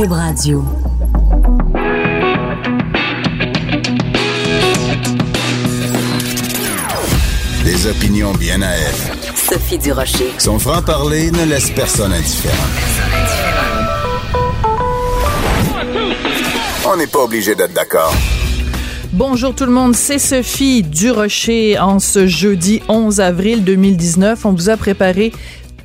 Cube Radio. Des opinions bien à elle. Sophie Durocher. Son franc-parler ne laisse personne indifférent. On n'est pas obligé d'être d'accord. Bonjour tout le monde, c'est Sophie Durocher en ce jeudi 11 avril 2019. On vous a préparé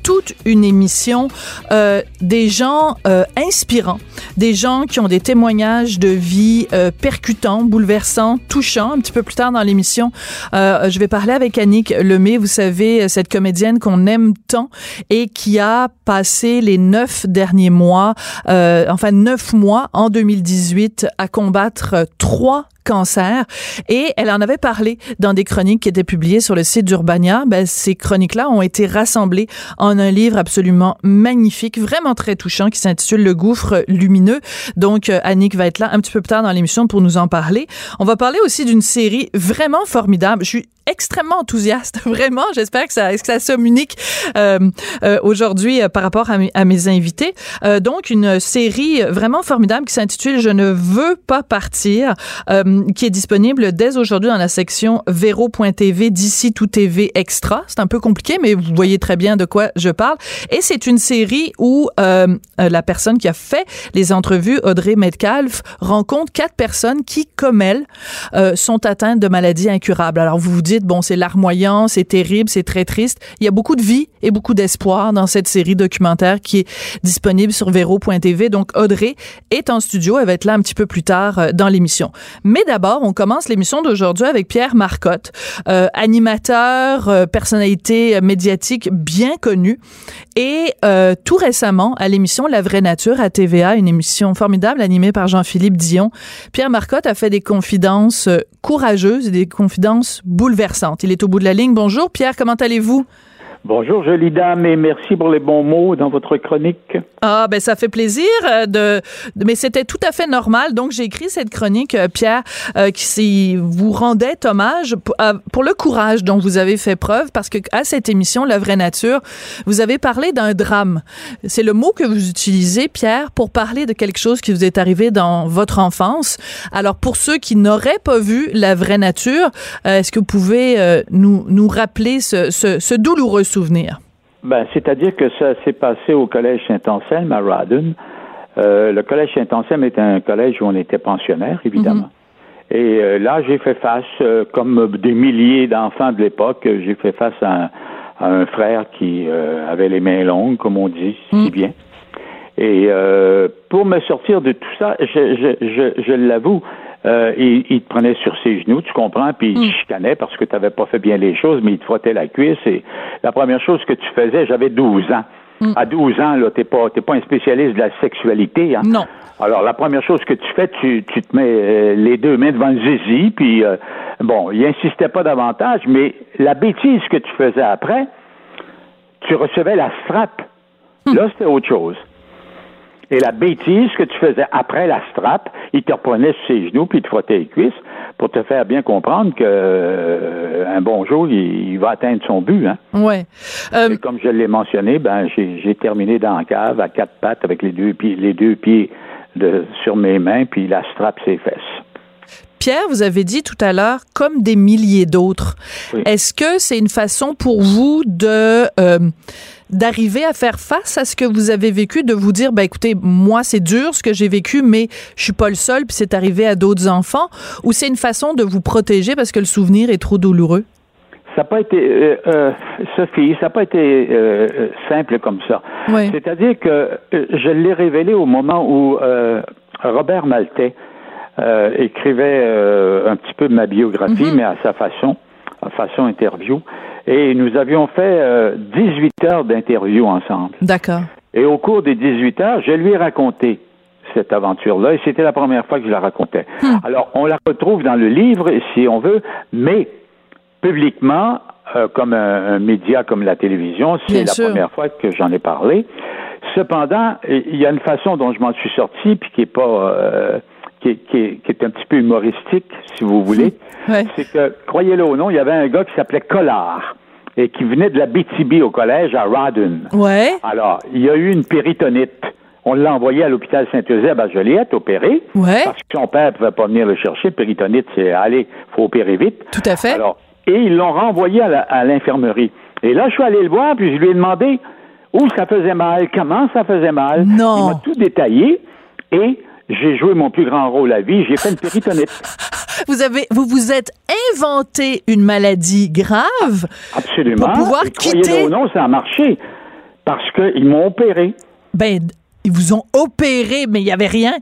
toute une émission euh, des gens euh, inspirants, des gens qui ont des témoignages de vie euh, percutants, bouleversants, touchants. Un petit peu plus tard dans l'émission, euh, je vais parler avec Annick Lemay, vous savez, cette comédienne qu'on aime tant et qui a passé les neuf derniers mois, euh, enfin neuf mois en 2018 à combattre trois cancer. Et elle en avait parlé dans des chroniques qui étaient publiées sur le site d'Urbania. Ben, ces chroniques-là ont été rassemblées en un livre absolument magnifique, vraiment très touchant, qui s'intitule Le gouffre lumineux. Donc, euh, Annick va être là un petit peu plus tard dans l'émission pour nous en parler. On va parler aussi d'une série vraiment formidable. Je suis extrêmement enthousiaste, vraiment. J'espère que ça, que ça somme unique euh, euh, aujourd'hui euh, par rapport à à mes invités. Euh, donc, une série vraiment formidable qui s'intitule Je ne veux pas partir, euh, qui est disponible dès aujourd'hui dans la section vero.tv d'ici tout TV extra. C'est un peu compliqué, mais vous voyez très bien de quoi je parle. Et c'est une série où euh, la personne qui a fait les entrevues, Audrey Metcalf, rencontre quatre personnes qui, comme elle, sont atteintes de maladies incurables. Alors, vous vous dites, bon, c'est larmoyant, c'est terrible, c'est très triste. Il y a beaucoup de vie et beaucoup d'espoir dans cette série documentaire qui est disponible sur vero.tv. Donc, Audrey est en studio. Elle va être là un petit peu plus tard euh, dans l'émission. Mais d'abord, on commence l'émission d'aujourd'hui avec Pierre Marcotte, euh, animateur, euh, personnalité médiatique bien connu. Et tout récemment, à l'émission La vraie nature à TVA, une émission formidable animée par Jean-Philippe Dion, Pierre Marcotte a fait des confidences courageuses et des confidences bouleversantes. Il est au bout de la ligne. Bonjour Pierre, comment allez-vous? Bonjour, jolie dame, et merci pour les bons mots dans votre chronique. Ah, ben ça fait plaisir euh, de, mais c'était tout à fait normal. Donc j'ai écrit cette chronique, euh, Pierre, euh, qui vous rendait hommage pour, le courage dont vous avez fait preuve, parce que à cette émission, La vraie nature, vous avez parlé d'un drame. C'est le mot que vous utilisez, Pierre, pour parler de quelque chose qui vous est arrivé dans votre enfance. Alors pour ceux qui n'auraient pas vu La vraie nature, euh, est-ce que vous pouvez nous nous rappeler ce, ce, ce douloureux souvenir? Ben, c'est-à-dire que ça s'est passé au collège Saint-Anselme à Radon. Euh, le collège Saint-Anselme est un collège où on était pensionnaire, évidemment. Et euh, là, j'ai fait face, euh, comme des milliers d'enfants de l'époque, j'ai fait face à un, à un frère qui avait les mains longues, comme on dit si bien. Et pour me sortir de tout ça, je, je, je, je l'avoue, euh, il, il te prenait sur ses genoux, tu comprends, puis il te chicanait parce que tu n'avais pas fait bien les choses, mais il te frottait la cuisse. Et la première chose que tu faisais, j'avais 12 ans. À 12 ans, là, t'es pas, t'es pas un spécialiste de la sexualité. Hein? Non. Alors, la première chose que tu fais, tu, tu te mets euh, les deux mains devant le zizi, puis euh, bon, il insistait pas davantage, mais la bêtise que tu faisais après, tu recevais la strap. Là, c'était autre chose. Et la bêtise que tu faisais après la strap, il te reprenait sur ses genoux puis il te frottait les cuisses pour te faire bien comprendre que euh, un bon jour, il, il va atteindre son but. Hein. Ouais. Euh, Et comme je l'ai mentionné, ben j'ai terminé dans la cave à quatre pattes avec les deux pieds, les deux pieds de, sur mes mains puis la strap ses fesses. Pierre, vous avez dit tout à l'heure, comme des milliers d'autres. Oui. Est-ce que c'est une façon pour vous de euh, d'arriver à faire face à ce que vous avez vécu, de vous dire, ben écoutez, moi c'est dur ce que j'ai vécu, mais je suis pas le seul, puis c'est arrivé à d'autres enfants, ou c'est une façon de vous protéger parce que le souvenir est trop douloureux? Ça n'a pas été, euh, euh, Sophie, ça n'a pas été euh, simple comme ça. Oui. C'est-à-dire que je l'ai révélé au moment où Robert Maltais écrivait un petit peu ma biographie, mais à sa façon, façon interview. Et nous avions fait euh, 18 heures d'interview ensemble. D'accord. Et au cours des 18 heures, je lui ai raconté cette aventure-là, et c'était la première fois que je la racontais. Alors, on la retrouve dans le livre, si on veut, mais publiquement, euh, comme un, un média comme la télévision, c'est la sûr. première fois que j'en ai parlé. Cependant, il y a une façon dont je m'en suis sorti, puis qui est pas, euh, qui, est, qui, est, qui est un petit peu humoristique, si vous voulez. C'est que, croyez-le ou non, il y avait un gars qui s'appelait Collard et qui venait de la BTB au collège à. Ouais. Alors, il y a eu une péritonite On l'a envoyé à l'hôpital Saint-Eusèbe à Joliette, opéré. Ouais. Parce que son père ne pouvait pas venir le chercher. Péritonite, c'est allez, faut opérer vite. Tout à fait. Alors, et ils l'ont renvoyé à l'infirmerie. Et là, je suis allé le voir, puis je lui ai demandé où ça faisait mal, comment ça faisait mal. Non. Il m'a tout détaillé et j'ai joué mon plus grand rôle à vie. J'ai fait une péritonite. Vous avez, vous vous êtes inventé une maladie grave. Absolument. Pour pouvoir Et quitter- ou non, ça a marché. Parce qu'ils m'ont opéré. Ben, ils vous ont opéré, mais il n'y avait rien.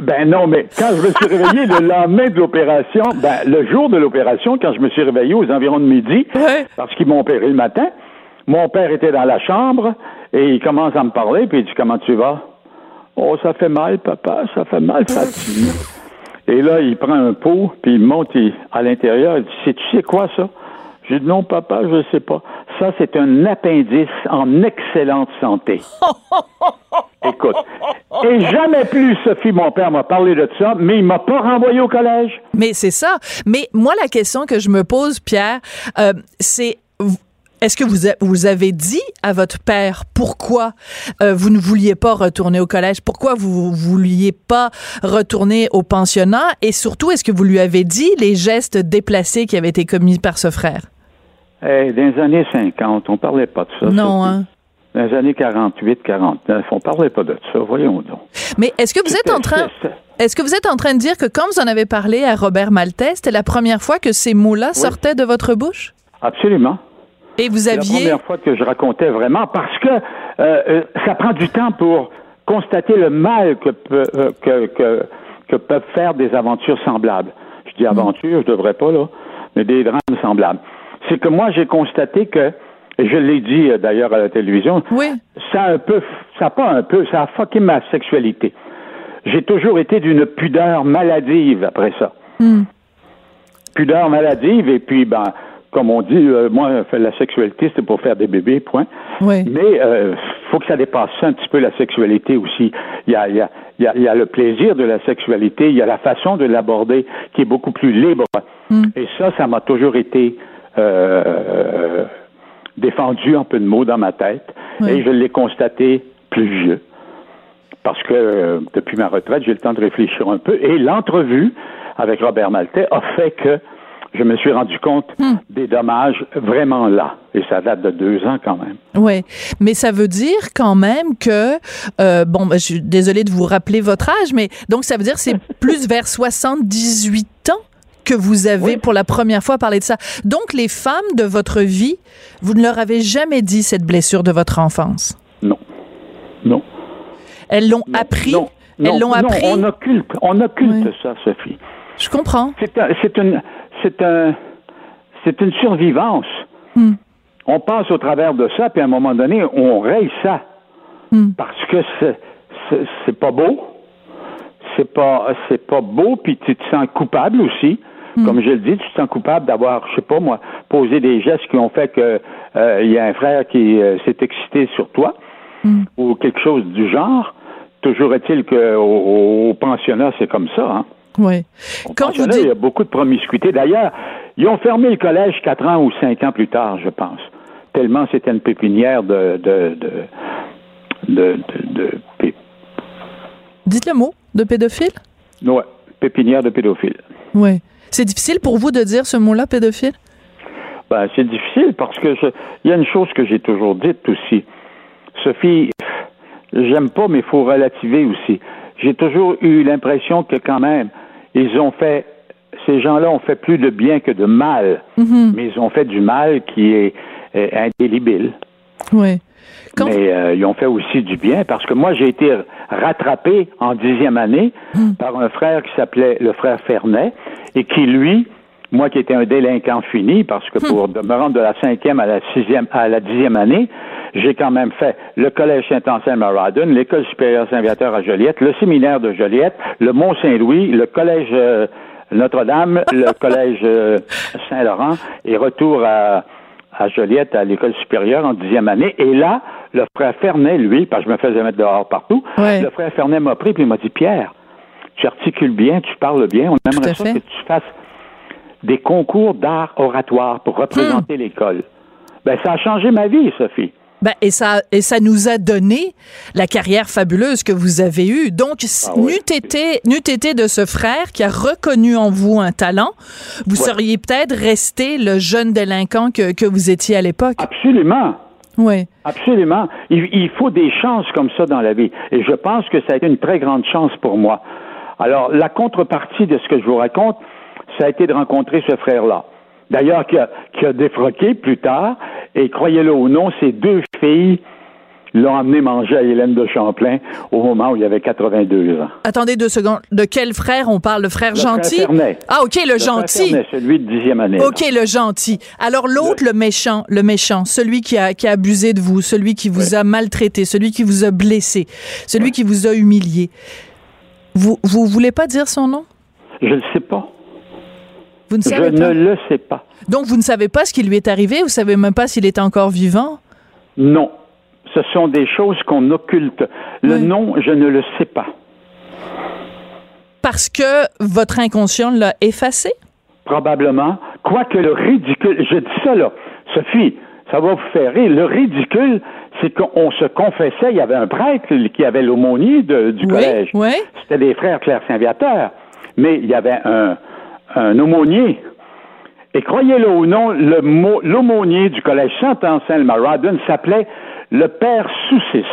Ben non, mais quand je me suis réveillé le lendemain de l'opération, ben le jour de l'opération, quand je me suis réveillé aux environs de midi, Ouais. parce qu'ils m'ont opéré le matin, mon père était dans la chambre et il commence à me parler, puis il dit Comment tu vas? Oh, ça fait mal, papa, ça fait mal, ça tire. Et là, il prend un pot, puis il monte il- à l'intérieur, il dit Tu sais quoi ça? J'ai dit Non, papa, je ne sais pas. Ça, c'est un appendice en excellente santé. Écoute. Et jamais plus, Sophie, mon père m'a parlé de ça, mais il m'a pas renvoyé au collège. Mais c'est ça. Mais moi, la question que je me pose, Pierre, euh, c'est est-ce que vous, a- vous avez dit à votre père pourquoi euh, vous ne vouliez pas retourner au collège? Pourquoi vous ne vouliez pas retourner au pensionnat? Et surtout, est-ce que vous lui avez dit les gestes déplacés qui avaient été commis par ce frère? Eh, dans les années 50, on parlait pas de ça. non, hein? Dans les années 48, 49, on parlait pas de ça. Voyons donc. Mais est-ce que vous êtes en train... Est-ce que vous êtes en train de dire que quand vous en avez parlé à Robert Maltais, c'était la première fois que ces mots-là sortaient de votre bouche? Absolument. Et vous C'est la première fois que je racontais vraiment parce que euh, euh, ça prend du temps pour constater le mal que, peut- euh, que, que, que peuvent faire des aventures semblables. Je dis aventures, je devrais pas, là, mais des drames semblables. C'est que moi, j'ai constaté que, et je l'ai dit d'ailleurs à la télévision, Oui. ça a un peu, ça a pas un peu, ça a fucké ma sexualité. J'ai toujours été d'une pudeur maladive après ça. Hmm. Pudeur maladive, et puis, ben, comme on dit, euh, moi, la sexualité, c'est pour faire des bébés, point. Oui. Mais euh, faut que ça dépasse ça un petit peu la sexualité aussi. Il y a, y, a, y, a, y a le plaisir de la sexualité, il y a la façon de l'aborder qui est beaucoup plus libre. Hmm. Et ça, ça m'a toujours été euh, défendu en peu de mots dans ma tête. Oui. Et je l'ai constaté plus vieux. Parce que euh, depuis ma retraite, j'ai le temps de réfléchir un peu. Et l'entrevue avec Robert Maltais a fait que je me suis rendu compte Hmm. des dommages vraiment là. Et ça date de deux ans quand même. Oui, mais ça veut dire quand même que euh, bon, ben, je suis désolée de vous rappeler votre âge, mais donc ça veut dire que c'est plus vers 78 ans que vous avez Oui. pour la première fois parlé de ça. Donc les femmes de votre vie, vous ne leur avez jamais dit cette blessure de votre enfance? Non. Non. Elles l'ont Non. appris? Non. Elles l'ont Non. appris? Non, on occulte, on occulte Oui. ça, Sophie. Je comprends. C'est un, c'est une, c'est un, c'est une survivance. Hmm. On passe au travers de ça, puis à un moment donné, on raye ça. Hmm. Parce que c'est, pas beau. C'est pas, c'est pas beau, puis tu te sens coupable aussi. Hmm. Comme je le dis, tu te sens coupable d'avoir, je sais pas moi, posé des gestes qui ont fait que euh, il y a un frère qui euh, s'est excité sur toi ou quelque chose du genre. Toujours est-il qu'au au, au pensionnat, c'est comme ça. Hein? Oui. Quand vous pensionnat, il y dites a beaucoup de promiscuité. D'ailleurs, ils ont fermé le collège quatre ans ou cinq ans plus tard, je pense. Tellement c'était une pépinière de de de de, dites le mot de pédophile? ouais, pépinière de pédophiles. Oui. C'est difficile pour vous de dire ce mot-là, pédophile? Ben, c'est difficile parce que je- il y a une chose que j'ai toujours dite aussi. Sophie, j'aime pas, mais il faut relativer aussi. J'ai toujours eu l'impression que quand même, ils ont fait, ces gens-là ont fait plus de bien que de mal, Mhm. mais ils ont fait du mal qui est, est indélébile. Oui. Quand Mais euh, ils ont fait aussi du bien parce que moi, j'ai été rattrapé en dixième année Hmm. par un frère qui s'appelait le frère Fernet et qui, lui, moi qui étais un délinquant fini, parce que pour Hmm. de me rendre de la cinquième à la sixième, à la dixième année, j'ai quand même fait le collège Saint-Anselme à l'école supérieure Saint-Viateur à Joliette, le séminaire de Joliette, le Mont-Saint-Louis, le collège euh, Notre-Dame, le collège euh, Saint-Laurent et retour à, à Joliette à l'école supérieure en dixième année. Et là, le frère Fernet, lui, parce que je me faisais mettre dehors partout, le frère Fernet m'a pris puis il m'a dit Pierre, tu articules bien, tu parles bien, on aimerait ça que tu fasses des concours d'art oratoire pour représenter l'école. Ben, ça a changé ma vie, Sophie. Ben, et ça, et ça nous a donné la carrière fabuleuse que vous avez eue. Donc, Ah oui. n'eût été, n'eût été de ce frère qui a reconnu en vous un talent, vous Ouais. seriez peut-être resté le jeune délinquant que, que vous étiez à l'époque. Absolument. Oui. Absolument. Il, il faut des chances comme ça dans la vie. Et je pense que ça a été une très grande chance pour moi. Alors, la contrepartie de ce que je vous raconte, ça a été de rencontrer ce frère-là. D'ailleurs, qui a, qui a défroqué plus tard. Et croyez-le ou non, ces deux filles l'ont amené manger à Hélène de Champlain au moment où il avait 82 ans. Attendez deux secondes. De quel frère on parle? Le frère Le gentil? Ah, OK, le, Le frère gentil. Fernet, celui de dixième année. là. OK, le gentil. Alors l'autre, le... méchant, le méchant, celui qui a, qui a abusé de vous, celui qui vous a maltraité, celui qui vous a blessé, celui qui vous a humilié. Vous vous voulez pas dire son nom? Je ne sais pas. Vous ne Je ne le sais pas. Donc vous ne savez pas ce qui lui est arrivé, vous savez même pas s'il est encore vivant? Non. Ce sont des choses qu'on occulte. Le Oui. nom, je ne le sais pas. Parce que votre inconscient l'a effacé? Probablement. Quoique le ridicule, je dis ça là, Sophie, ça va vous faire rire. Le ridicule, c'est qu'on se confessait, il y avait un prêtre qui avait l'aumônier du Oui, collège. oui. C'était des frères Claire Saint-Viateur. Mais il y avait un, un aumônier. Et croyez-le ou non, l'aumônier du collège Saint-Anselme à Rawdon s'appelait le père Soussis.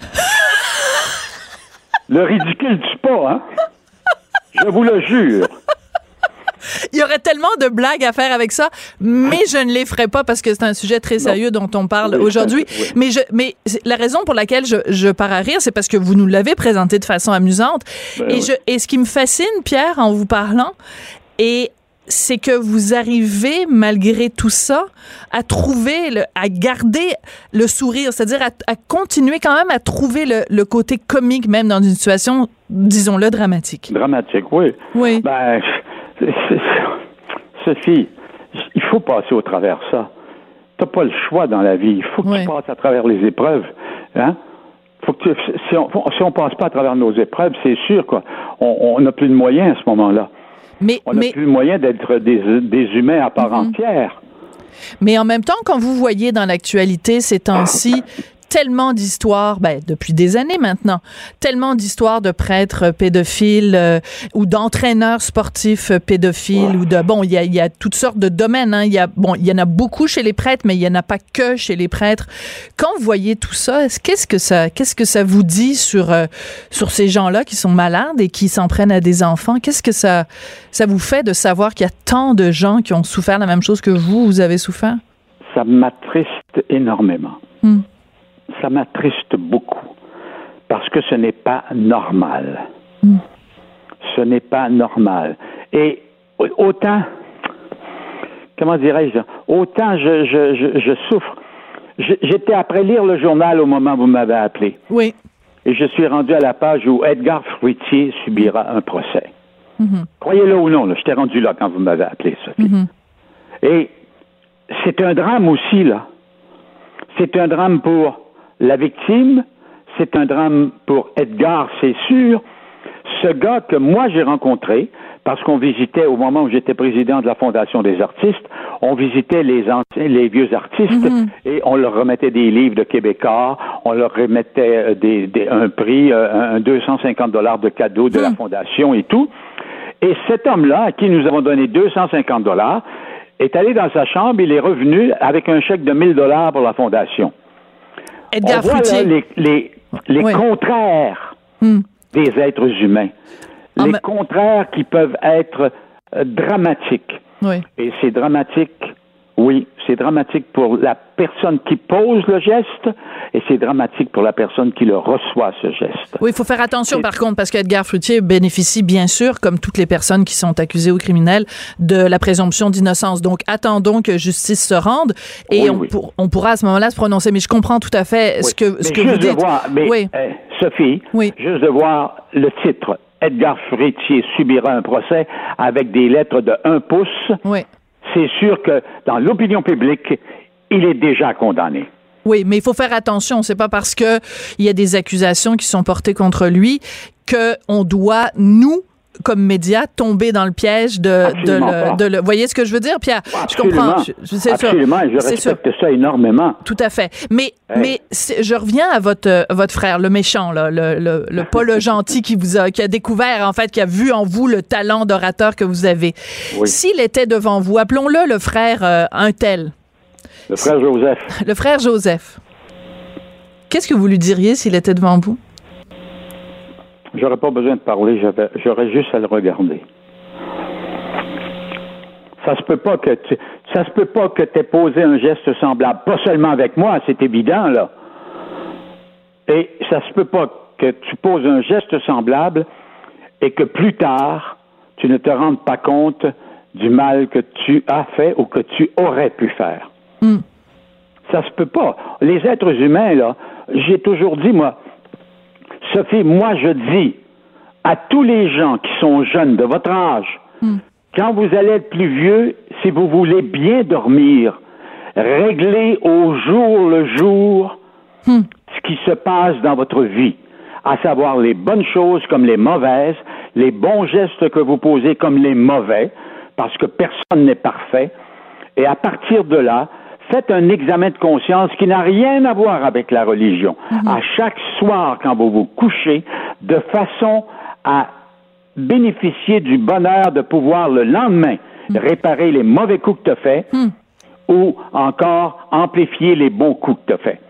le ridicule du pas, hein? Je vous le jure. Il y aurait tellement de blagues à faire avec ça, mais je ne les ferai pas parce que c'est un sujet très sérieux dont on parle Oui, aujourd'hui. oui. Mais je, mais la raison pour laquelle je, je pars à rire, c'est parce que vous nous l'avez présenté de façon amusante. Ben et oui. je, et ce qui me fascine, Pierre, en vous parlant, et c'est que vous arrivez, malgré tout ça, à trouver, le, à garder le sourire, c'est-à-dire à, à continuer quand même à trouver le, le côté comique, même dans une situation, disons-le, dramatique. Dramatique, oui. Oui. Ben, Sophie, il faut passer au travers de ça. T'as pas le choix dans la vie. Il faut que Ouais. tu passes à travers les épreuves. Hein? Faut que tu- si on si on passe pas à travers nos épreuves, c'est sûr quoi. On on n'a plus de moyens à ce moment-là. Mais, On n'a mais, plus le moyen d'être des, des humains à part Mhm. entière. Mais en même temps, quand vous voyez dans l'actualité ces temps-ci tellement d'histoires, ben, depuis des années maintenant, tellement d'histoires de prêtres pédophiles euh, ou d'entraîneurs sportifs euh, pédophiles ou de bon, il y a, y a toutes sortes de domaines. Hein. Il y a bon, il y en a beaucoup chez les prêtres, mais il y en a pas que chez les prêtres. Quand vous voyez tout ça, est-ce- qu'est-ce que ça, qu'est-ce que ça vous dit sur euh, sur ces gens-là qui sont malades et qui s'en prennent à des enfants? Qu'est-ce que ça ça vous fait de savoir qu'il y a tant de gens qui ont souffert la même chose que vous, vous avez souffert? Ça m'attriste énormément. Hmm. Ça m'attriste beaucoup. Parce que ce n'est pas normal. Hmm. Ce n'est pas normal. Et au- autant, comment dirais-je, autant je, je, je, je souffre. J'étais après lire le journal au moment où vous m'avez appelé. Oui. Et je suis rendu à la page où Edgar Fruitier subira un procès. Mhm. Croyez-le ou non, là, j'étais rendu là quand vous m'avez appelé, Sophie. Mhm. Et c'est un drame aussi, là. C'est un drame pour la victime, c'est un drame pour Edgar, c'est sûr. Ce gars que moi j'ai rencontré, parce qu'on visitait au moment où j'étais président de la Fondation des artistes, on visitait les anciens, les vieux artistes et on leur remettait des livres de Québécois, on leur remettait euh, des, des- un prix, euh, un 250 dollars de cadeau de la Fondation et tout. Et cet homme-là, à qui nous avons donné 250 dollars, est allé dans sa chambre, il est revenu avec un chèque de 1000 dollars pour la Fondation. Edgar On voit là les, les, les Oui. contraires Hmm. des êtres humains. En les contraires qui peuvent être euh, dramatiques. Oui. Et c'est dramatique, oui, c'est dramatique pour la personne qui pose le geste et c'est dramatique pour la personne qui le reçoit, ce geste. Oui, il faut faire attention par contre parce qu'Edgar Fruitier bénéficie bien sûr, comme toutes les personnes qui sont accusées ou criminelles, de la présomption d'innocence. Donc attendons que justice se rende et Oui, on, oui. pour- on pourra à ce moment-là se prononcer. Mais je comprends tout à fait ce que, ce Mais que vous juste de dites. voir, mais oui. euh, Sophie, Oui. juste de voir le titre, Edgar Fruitier subira un procès avec des lettres de 1 pouce, Oui. C'est sûr que dans l'opinion publique, il est déjà condamné. Oui, mais il faut faire attention. C'est pas parce que il y a des accusations qui sont portées contre lui que on doit nous comme média, tomber dans le piège de, de le, de le. voyez ce que je veux dire, Pierre? Je comprends. Je, je, Absolument. Je respecte ça énormément. Tout à fait. Mais, mais je reviens à votre, votre frère, le méchant, là, le, le, le pas le gentil qui vous a, qui a découvert, en fait, qui a vu en vous le talent d'orateur que vous avez. S'il était devant vous, appelons-le le frère euh, un tel. Le frère Joseph. Le frère Joseph. Qu'est-ce que vous lui diriez s'il était devant vous? J'aurais pas besoin de parler, j'aurais juste à le regarder. Ça se peut pas que tu, ça se peut pas que tu aies posé un geste semblable, pas seulement avec moi, c'est évident là. Et ça se peut pas que tu poses un geste semblable et que plus tard tu ne te rendes pas compte du mal que tu as fait ou que tu aurais pu faire. Hmm. Ça se peut pas. Les êtres humains là, j'ai toujours dit moi, Sophie, moi je dis à tous les gens qui sont jeunes de votre âge, hmm. quand vous allez être plus vieux, si vous voulez bien dormir, réglez au jour le jour hmm. ce qui se passe dans votre vie, à savoir les bonnes choses comme les mauvaises, les bons gestes que vous posez comme les mauvais, parce que personne n'est parfait, et à partir de là, faites un examen de conscience qui n'a rien à voir avec la religion. Mhm. À chaque soir, quand vous vous couchez, de façon à bénéficier du bonheur de pouvoir le lendemain mhm. réparer les mauvais coups que tu as faits mhm. ou encore amplifier les bons coups que tu as faits.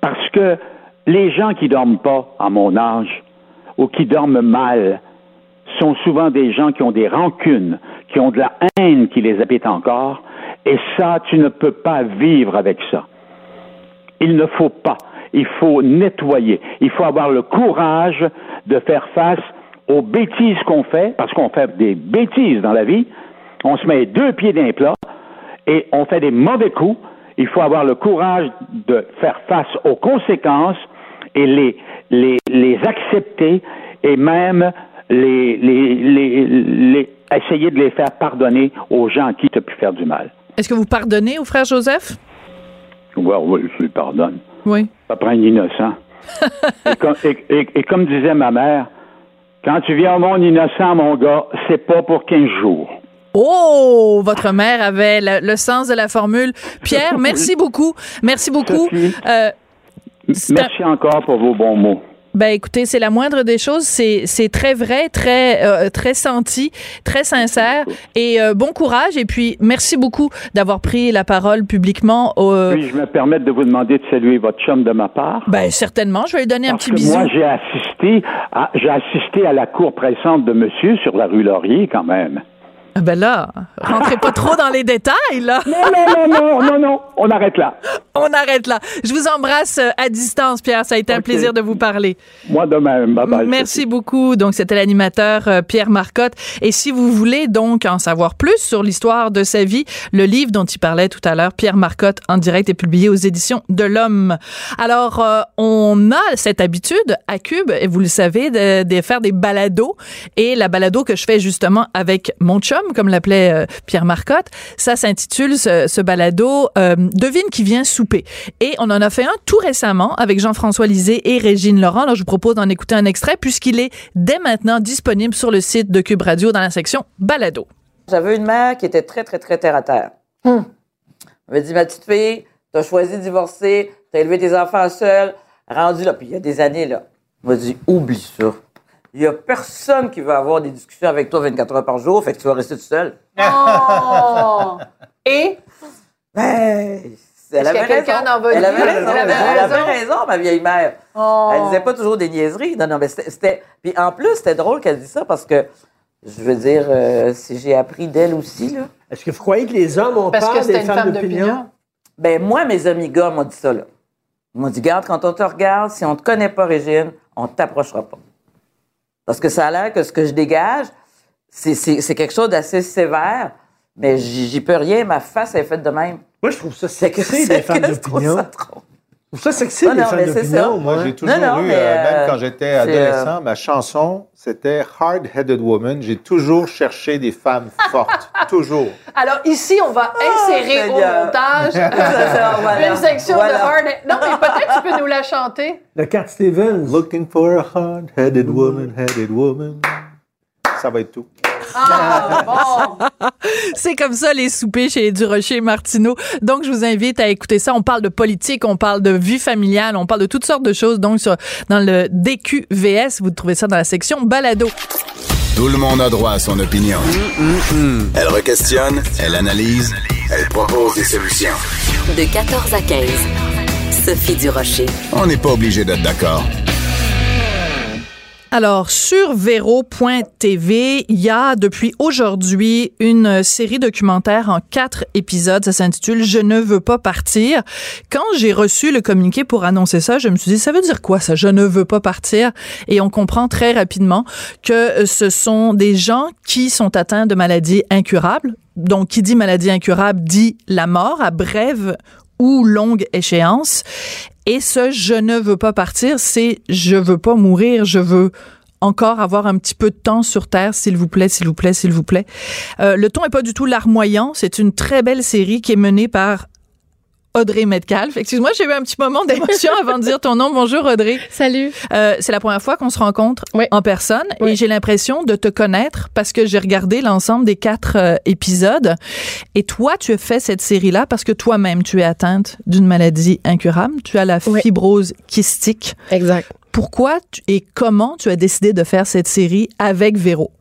Parce que les gens qui dorment pas à mon âge ou qui dorment mal sont souvent des gens qui ont des rancunes, qui ont de la haine qui les habite encore, et ça, tu ne peux pas vivre avec ça. Il ne faut pas. Il faut nettoyer. Il faut avoir le courage de faire face aux bêtises qu'on fait, parce qu'on fait des bêtises dans la vie. On se met deux pieds d'un plat et on fait des mauvais coups. Il faut avoir le courage de faire face aux conséquences et les, les, les accepter et même les, les, les, essayer de les faire pardonner aux gens qui as pu faire du mal. Est-ce que vous pardonnez au frère Joseph? Oui, oui, je lui pardonne. Oui. Ça prend un innocent. et, comme, disait ma mère, quand tu viens au monde innocent, mon gars, c'est pas pour 15 jours. Oh, votre mère avait le, sens de la formule. Pierre, merci beaucoup. Merci beaucoup. Euh, merci encore pour vos bons mots. Ben écoutez, c'est la moindre des choses. C'est c'est très vrai, très euh, très senti, très sincère et euh, bon courage. Et puis merci beaucoup d'avoir pris la parole publiquement. Au, Puis je me permets de vous demander de saluer votre chum de ma part. Ben certainement, je vais lui donner un petit bisou. Moi j'ai assisté à j'ai assisté à la cour pressante de Monsieur sur la rue Laurier quand même. Ah ben là, rentrez pas trop dans les détails, là. Non, non, non, non, non, non, on arrête là. On arrête là. Je vous embrasse euh, à distance, Pierre. Ça a été un plaisir de vous parler. Moi de même. Bye bye. Merci beaucoup. Donc, c'était l'animateur euh, Pierre Marcotte. Et si vous voulez donc en savoir plus sur l'histoire de sa vie, le livre dont il parlait tout à l'heure, Pierre Marcotte, en direct, est publié aux éditions de l'Homme. Alors, euh, on a cette habitude à Cube, et vous le savez, de, de faire des balados. Et la balado que je fais justement avec mon chum, comme l'appelait euh, Pierre Marcotte. Ça s'intitule ce, balado euh, Devine qui vient souper. Et on en a fait un tout récemment avec Jean-François Lisée et Régine Laurent. Alors je vous propose d'en écouter un extrait puisqu'il est dès maintenant disponible sur le site de Cube Radio dans la section balado. J'avais une mère qui était très très très terre à terre. Hum. Elle m'avait dit ma petite fille, t'as choisi de divorcer, t'as élevé tes enfants seuls, rendu là, puis il y a des années là. Elle m'a dit oublie ça. Il n'y a personne qui veut avoir des discussions avec toi 24 heures par jour, fait que tu vas rester tout seul. Oh! Et? Ben, elle avait, raison. elle avait raison. Elle avait raison? ma vieille mère. Oh. Elle disait pas toujours des niaiseries. Non, non, mais c'était. Puis en plus, c'était drôle qu'elle dise ça parce que, je veux dire, euh, si j'ai appris d'elle aussi, là. Est-ce que vous croyez que les hommes ont parce peur que des femmes femme d'opinion? Ben, moi, mes amis gars m'ont dit ça, là. Ils m'ont dit, garde, quand on te regarde, si on te connaît pas, Régine, on t'approchera pas. Parce que ça a l'air que ce que je dégage, c'est quelque chose d'assez sévère, mais j'y peux rien. Ma face est faite de même. Moi, je trouve ça sexy des femmes d'opinion. Je trouve ça sexy, les femmes d'opinion. Moi, j'ai toujours eu, euh, même euh, quand j'étais adolescent, ma chanson, c'était Hard-Headed Woman. J'ai toujours cherché des femmes fortes. toujours. Alors, ici, on va oh, insérer au montage une section de Hard... Non, mais peut-être tu peux nous la chanter. Le Cat Stevens. Looking for a hard-headed woman, headed woman. ça va être tout. Ah, bon. C'est comme ça les soupers chez Durocher et Martineau. Donc je vous invite à écouter ça. On parle de politique, on parle de vie familiale, on parle de toutes sortes de choses. Donc sur, dans le DQVS, vous trouvez ça dans la section balado. Tout le monde a droit à son opinion. Elle requestionne, elle analyse, elle propose des solutions. De 14 à 15. Sophie Durocher. On n'est pas obligé d'être d'accord. Alors, sur Vero.tv, il y a depuis aujourd'hui une série documentaire en quatre épisodes. Ça s'intitule Je ne veux pas partir. Quand j'ai reçu le communiqué pour annoncer ça, je me suis dit, ça veut dire quoi ça, Je ne veux pas partir? Et on comprend très rapidement que ce sont des gens qui sont atteints de maladies incurables. Donc, qui dit maladie incurable dit la mort à brève ou longue échéance. Et ce je ne veux pas partir, c'est je veux pas mourir, je veux encore avoir un petit peu de temps sur Terre, s'il vous plaît, s'il vous plaît, s'il vous plaît. Euh, le ton est pas du tout larmoyant. C'est une très belle série qui est menée par Audrey Metcalf. Excuse-moi, j'ai eu un petit moment d'émotion avant de dire ton nom. Bonjour Audrey. Salut. Euh, c'est la première fois qu'on se rencontre Oui. en personne Oui. et j'ai l'impression de te connaître parce que j'ai regardé l'ensemble des quatre euh, épisodes. Et toi, tu as fait cette série-là parce que toi-même, tu es atteinte d'une maladie incurable. Tu as la Oui. fibrose kystique. Exact. Pourquoi tu- et comment tu as décidé de faire cette série avec Véro?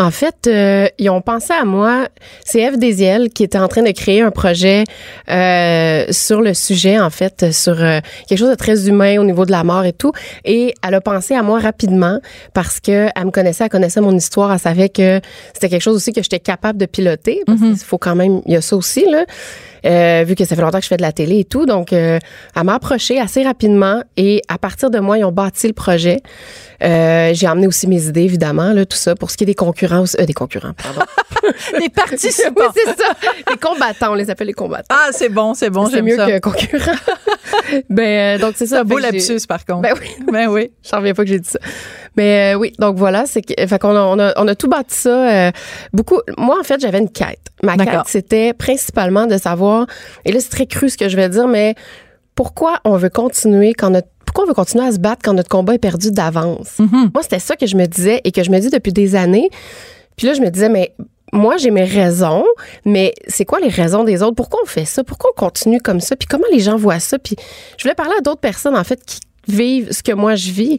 En fait, euh, ils ont pensé à moi. C'est Eve Desiel qui était en train de créer un projet euh, sur le sujet, en fait, sur euh, quelque chose de très humain au niveau de la mort et tout. Et elle a pensé à moi rapidement parce que elle me connaissait, elle connaissait mon histoire, elle savait que c'était quelque chose aussi que j'étais capable de piloter. Parce qu'il faut quand même, il y a ça aussi là. Euh, vu que ça fait longtemps que je fais de la télé et tout. Donc, euh, elle m'a approché assez rapidement et à partir de moi, ils ont bâti le projet. Euh, j'ai amené aussi mes idées, évidemment, là, tout ça. Pour ce qui est des concurrents, euh, des concurrents, pardon. Les participants. oui, c'est ça. Les combattants, on les appelle les combattants. Ah, c'est bon, c'est bon, c'est j'aime mieux ça. que concurrents. ben, euh, donc c'est ça. un beau lapsus, par contre. Ben oui. Ben oui. J'en reviens pas que j'ai dit ça. Mais euh, oui, donc voilà, c'est fait qu'on a, on a, on a tout bâti ça. euh, beaucoup. Moi, en fait, j'avais une quête. Ma quête, c'était principalement de savoir. Et là, c'est très cru ce que je vais dire, mais pourquoi on veut continuer quand notre pourquoi on veut continuer à se battre quand notre combat est perdu d'avance? Mhm. Moi, c'était ça que je me disais et que je me dis depuis des années. Puis là, je me disais, mais moi, j'ai mes raisons, mais c'est quoi les raisons des autres? Pourquoi on fait ça? Pourquoi on continue comme ça? Puis comment les gens voient ça? Puis je voulais parler à d'autres personnes, en fait, qui vivent ce que moi je vis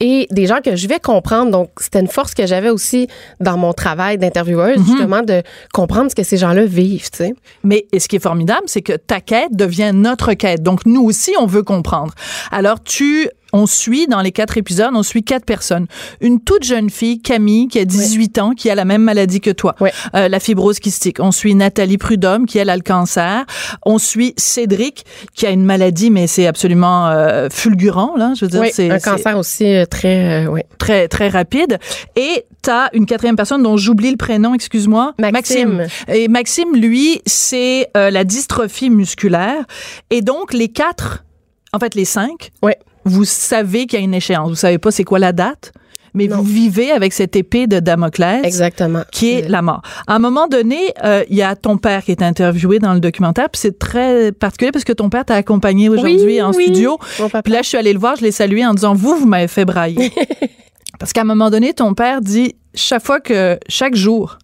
et des gens que je vais comprendre. Donc, c'était une force que j'avais aussi dans mon travail d'intervieweuse, justement, de comprendre ce que ces gens-là vivent, tu sais. Mais et ce qui est formidable, c'est que ta quête devient notre quête. Donc nous aussi, on veut comprendre. Alors tu on suit dans les quatre épisodes, on suit quatre personnes. Une toute jeune fille, Camille, qui a 18 ans, qui a la même maladie que toi, Ouais. euh, la fibrose kystique. On suit Nathalie Prudhomme, qui elle a le cancer. On suit Cédric, qui a une maladie, mais c'est absolument euh, fulgurant, là. Je veux dire, Oui, c'est un cancer aussi euh, très... euh, oui. très très rapide. Et t'as une quatrième personne dont j'oublie le prénom, excuse-moi. Maxime. Et Maxime, lui, c'est euh, la dystrophie musculaire. Et donc les quatre, en fait les cinq, Ouais. Vous savez qu'il y a une échéance. Vous savez pas c'est quoi la date, mais Non. vous vivez avec cette épée de Damoclès. Exactement. Qui est la mort. À un moment donné, euh, il y a ton père qui est interviewé dans le documentaire, puis c'est très particulier parce que ton père t'a accompagné aujourd'hui Oui, en oui. studio. Puis là, je suis allée le voir, je l'ai salué en disant Vous, vous m'avez fait brailler. Parce qu'à un moment donné, ton père dit Chaque fois que, chaque jour,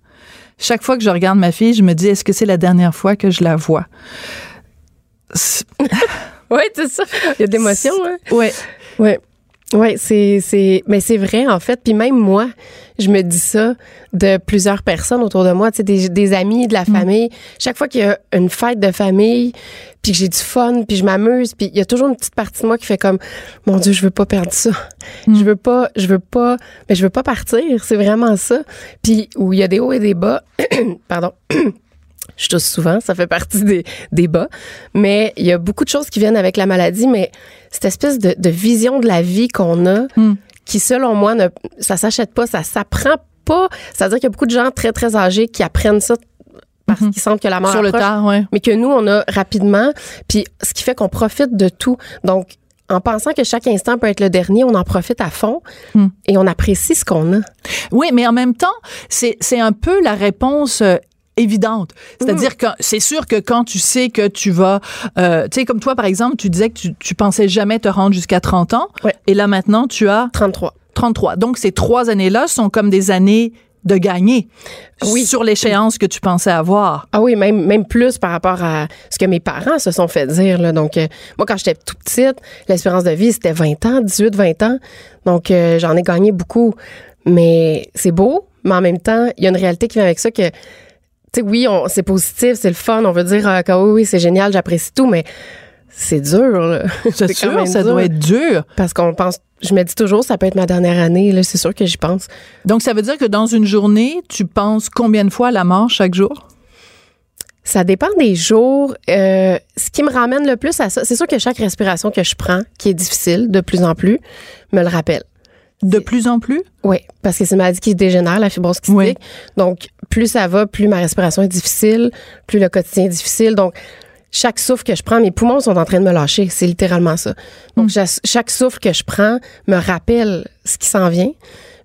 chaque fois que je regarde ma fille, je me dis Est-ce que c'est la dernière fois que je la vois? Oui, c'est ça. Il y a de l'émotion, hein? Ouais. Oui. Oui, c'est, c'est, mais c'est vrai, en fait. Puis même moi, je me dis ça de plusieurs personnes autour de moi, tu sais, des, des amis, de la famille. Chaque fois qu'il y a une fête de famille, puis que j'ai du fun, puis je m'amuse, puis il y a toujours une petite partie de moi qui fait comme, mon Dieu, je veux pas perdre ça. Je veux pas, je veux pas, mais je veux pas partir. C'est vraiment ça. Puis où il y a des hauts et des bas. Pardon. Je tousse souvent, ça fait partie des, bas. Mais il y a beaucoup de choses qui viennent avec la maladie, mais cette espèce de, de vision de la vie qu'on a, Hmm. qui selon moi, ne, ça s'achète pas, ça s'apprend pas. C'est-à-dire qu'il y a beaucoup de gens très, très âgés qui apprennent ça parce qu'ils sentent que la mort Sur le tard, ouais. mais que nous, on a rapidement. Puis ce qui fait qu'on profite de tout. Donc, en pensant que chaque instant peut être le dernier, on en profite à fond Hmm. et on apprécie ce qu'on a. Oui, mais en même temps, c'est c'est un peu la réponse euh, évidente. C'est-à-dire que c'est sûr que quand tu sais que tu vas, euh, tu sais, comme toi, par exemple, tu disais que tu, tu pensais jamais te rendre jusqu'à 30 ans. Ouais. Et là, maintenant, tu as 33. 33. Donc, ces trois années-là sont comme des années de gagner oui. sur l'échéance que tu pensais avoir. Ah oui, même, même plus par rapport à ce que mes parents se sont fait dire. Là. Donc, euh, moi, quand j'étais toute petite, l'espérance de vie, c'était 20 ans, 18, 20 ans. Donc, euh, j'en ai gagné beaucoup. Mais c'est beau, mais en même temps, il y a une réalité qui vient avec ça que, sais, oui, c'est positif, c'est le fun, on veut dire euh, que oui, oui, c'est génial, j'apprécie tout, mais c'est dur. C'est sûr, ça doit être dur. Parce qu'on pense, je me dis toujours, ça peut être ma dernière année. Là, c'est sûr que j'y pense. Donc, ça veut dire que dans une journée, tu penses combien de fois à la mort chaque jour? Ça dépend des jours. Euh, ce qui me ramène le plus à ça, c'est sûr que chaque respiration que je prends, qui est difficile de plus en plus, me le rappelle. De plus en plus? Oui, parce que c'est une maladie qui dégénère, la fibrose kystique. Donc, plus ça va, plus ma respiration est difficile, plus le quotidien est difficile. Donc, chaque souffle que je prends, mes poumons sont en train de me lâcher. C'est littéralement ça. Donc, mm. chaque souffle que je prends me rappelle ce qui s'en vient,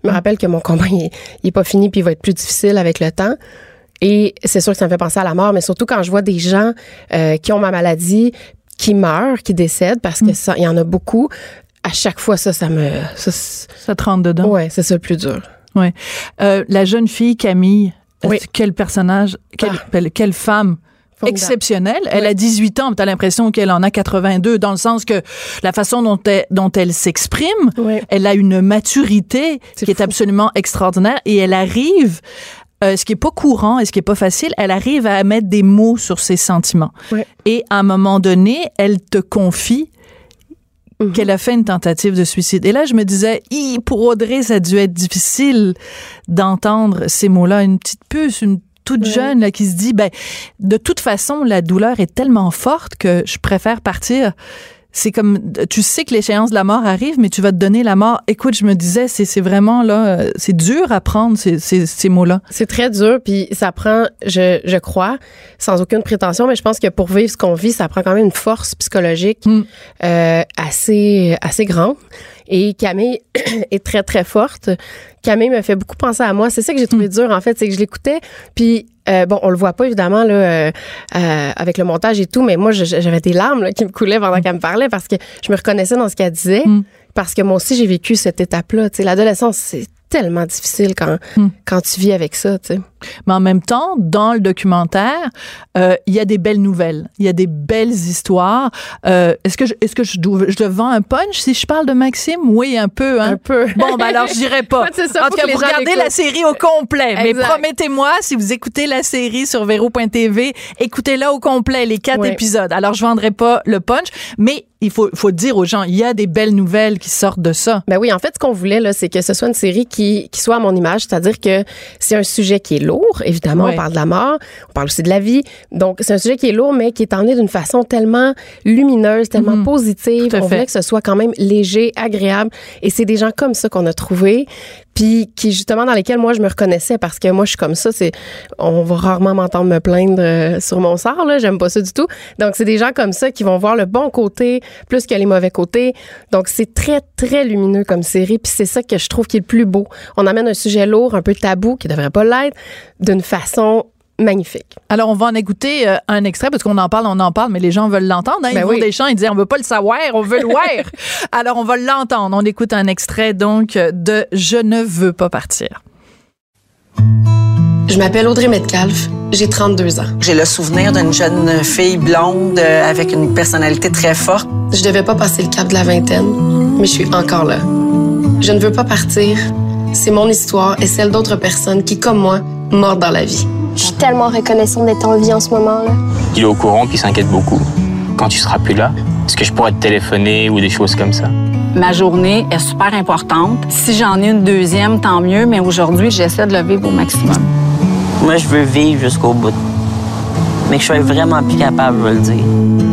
me mm. rappelle que mon combat, il, est pas fini puis il va être plus difficile avec le temps. Et c'est sûr que ça me fait penser à la mort, mais surtout quand je vois des gens euh, qui ont ma maladie, qui meurent, qui décèdent, parce que mm. ça, il y en a beaucoup. À chaque fois, ça, ça me... Ça, ça te rentre dedans? Ouais, c'est ça le plus dur. Ouais. Euh, la jeune fille, Camille, quel personnage, quelle, ah. quelle femme exceptionnelle? Elle a 18 ans, tu as l'impression qu'elle en a 82 dans le sens que la façon dont elle, dont elle s'exprime, elle a une maturité qui est absolument extraordinaire et elle arrive euh, ce qui est pas courant et ce qui est pas facile, elle arrive à mettre des mots sur ses sentiments. Et à un moment donné, elle te confie mhm. qu'elle a fait une tentative de suicide. Et là, je me disais, pour Audrey, ça a dû être difficile d'entendre ces mots-là. Une petite puce, une toute jeune là, qui se dit ben de toute façon la douleur est tellement forte que je préfère partir c'est comme tu sais que l'échéance de la mort arrive mais tu vas te donner la mort. Écoute je me disais c'est c'est vraiment là c'est dur à prendre ces, ces, ces mots là c'est très dur puis ça prend je, je crois sans aucune prétention mais je pense que pour vivre ce qu'on vit ça prend quand même une force psychologique hmm. euh, assez assez grande et Camille est très, très forte. Camille me fait beaucoup penser à moi. C'est ça que j'ai trouvé mm. dur, en fait, c'est que je l'écoutais. Puis, euh, bon, on le voit pas, évidemment, là, euh, euh, avec le montage et tout, mais moi, j'avais des larmes qui me coulaient pendant mm. qu'elle me parlait parce que je me reconnaissais dans ce qu'elle disait. Mm. Parce que moi aussi, j'ai vécu cette étape-là. L'adolescence, c'est tellement difficile quand, hmm. quand tu vis avec ça, tu sais. Mais en même temps, dans le documentaire, euh, il y a des belles nouvelles, il y a des belles histoires. Euh, est-ce que je, est-ce que je, je vends un punch si je parle de Maxime? Oui, un peu. Hein? Un peu. Bon, ben alors je dirais pas. en tout cas, vous regardez la série au complet. Mais promettez-moi, si vous écoutez la série sur Véro.tv, écoutez-la au complet, les quatre épisodes. Alors je vendrai pas le punch, mais il faut, faut dire aux gens, il y a des belles nouvelles qui sortent de ça. Ben oui, en fait, ce qu'on voulait, là, c'est que ce soit une série qui, qui soit à mon image, c'est-à-dire que c'est un sujet qui est lourd. Évidemment, on parle de la mort, on parle aussi de la vie. Donc, c'est un sujet qui est lourd, mais qui est emmené d'une façon tellement lumineuse, tellement mhm. positive. On voulait que ce soit quand même léger, agréable. Et c'est des gens comme ça qu'on a trouvé puis qui justement dans lesquels moi je me reconnaissais parce que moi je suis comme ça c'est on va rarement m'entendre me plaindre euh, sur mon sort là. J'aime pas ça du tout. Donc c'est des gens comme ça qui vont voir le bon côté plus que les mauvais côtés. Donc c'est très très lumineux comme série puis c'est ça que je trouve qui est le plus beau. On amène un sujet lourd un peu tabou qui devrait pas l'être d'une façon magnifique. Alors, on va en écouter euh, un extrait parce qu'on en parle, on en parle, mais les gens veulent l'entendre. Hein. Ils ben des champs, ils disent on veut pas le savoir, on veut le voir. Alors, on va l'entendre. On écoute un extrait donc de Je ne veux pas partir. Je m'appelle Audrey Metcalf, j'ai 32 ans. J'ai le souvenir d'une jeune fille blonde euh, avec une personnalité très forte. Je devais pas passer le cap de la vingtaine, mais je suis encore là. Je ne veux pas partir. C'est mon histoire et celle d'autres personnes qui, comme moi, mordent dans la vie. Je suis tellement reconnaissante d'être en vie en ce moment-là. Il est au courant qu'il s'inquiète beaucoup. Quand tu seras plus là, est-ce que je pourrais te téléphoner ou des choses comme ça? Ma journée est super importante. Si j'en ai une deuxième, tant mieux, mais aujourd'hui, j'essaie de le vivre au maximum. Moi, je veux vivre jusqu'au bout. Mais que je sois vraiment plus capable de le dire.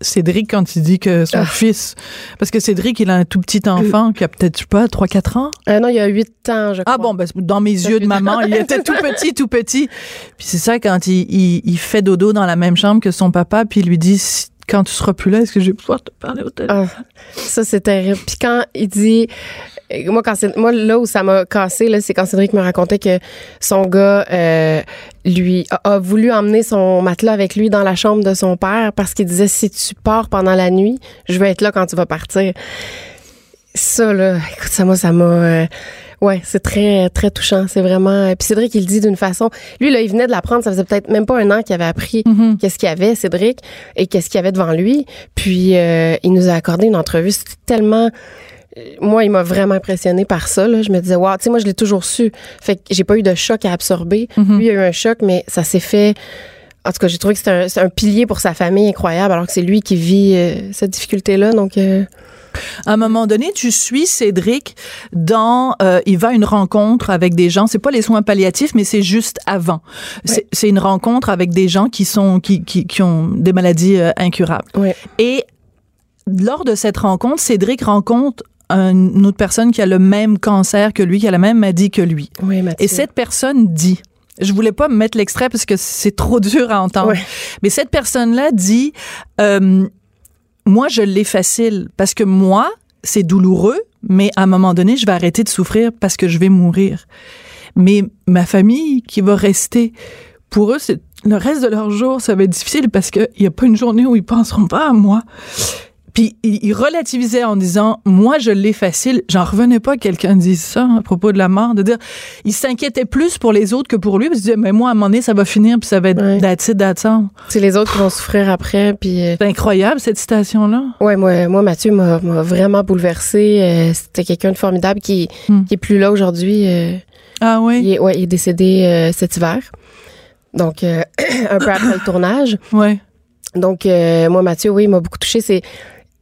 Cédric quand il dit que son ah. fils. Parce que Cédric, il a un tout petit enfant qui a peut-être, pas, 3-4 ans? Euh, non, il a 8 ans, je ah crois. Ah bon, ben, dans mes yeux de maman, il était tout petit, tout petit. Puis c'est ça, quand il, il, fait dodo dans la même chambre que son papa, puis il lui dit quand tu seras plus là, est-ce que je vais pouvoir te parler au téléphone? Ah, ça, c'est terrible. Puis quand il dit moi, quand c'est, moi, là où ça m'a cassé, là, c'est quand Cédric me racontait que son gars, euh, lui, a, voulu emmener son matelas avec lui dans la chambre de son père parce qu'il disait, si tu pars pendant la nuit, je vais être là quand tu vas partir. Ça, là, écoute, ça, moi, ça m'a, euh, Ouais, c'est très très touchant. C'est vraiment. Puis Cédric, il le dit d'une façon. Lui, là, il venait de l'apprendre. Ça faisait peut-être même pas un an qu'il avait appris mm-hmm. qu'est-ce qu'il y avait, Cédric, et qu'est-ce qu'il y avait devant lui. Puis euh, il nous a accordé une entrevue. C'était tellement euh, moi, il m'a vraiment impressionné par ça. Là. Je me disais, wow, tu sais, moi, je l'ai toujours su. Fait que j'ai pas eu de choc à absorber. Mm-hmm. Lui, il a eu un choc, mais ça s'est fait. En tout cas, j'ai trouvé que c'était un, pilier pour sa famille incroyable, alors que c'est lui qui vit euh, cette difficulté-là. Donc, à un moment donné, tu suis Cédric dans, euh, il va à une rencontre avec des gens. C'est pas les soins palliatifs, mais c'est juste avant. C'est une rencontre avec des gens qui sont, qui, qui, qui ont des maladies euh, incurables. Et lors de cette rencontre, Cédric rencontre une autre personne qui a le même cancer que lui, qui a la même maladie que lui. Et cette personne dit, je voulais pas mettre l'extrait parce que c'est trop dur à entendre. Mais cette personne-là dit, euh, moi, je l'ai facile parce que moi, c'est douloureux, mais à un moment donné, je vais arrêter de souffrir parce que je vais mourir. Mais ma famille qui va rester, pour eux, c'est le reste de leur jour, ça va être difficile parce qu'il n'y a pas une journée où ils penseront pas à moi. Puis il, relativisait en disant moi je l'ai facile. J'en revenais pas que quelqu'un dise ça à propos de la mort, de dire il s'inquiétait plus pour les autres que pour lui. Parce qu'il disait mais moi à un moment donné ça va finir puis ça va être ouais. C'est les autres qui vont souffrir après. Puis euh, c'est incroyable cette citation là. Ouais moi moi Mathieu m'a vraiment bouleversé. Euh, c'était quelqu'un de formidable qui hmm. qui est plus là aujourd'hui. Euh. ah oui? Il est, ouais il est décédé cet hiver. Donc un peu après le tournage. Ouais. Donc moi Mathieu oui il m'a beaucoup touché. C'est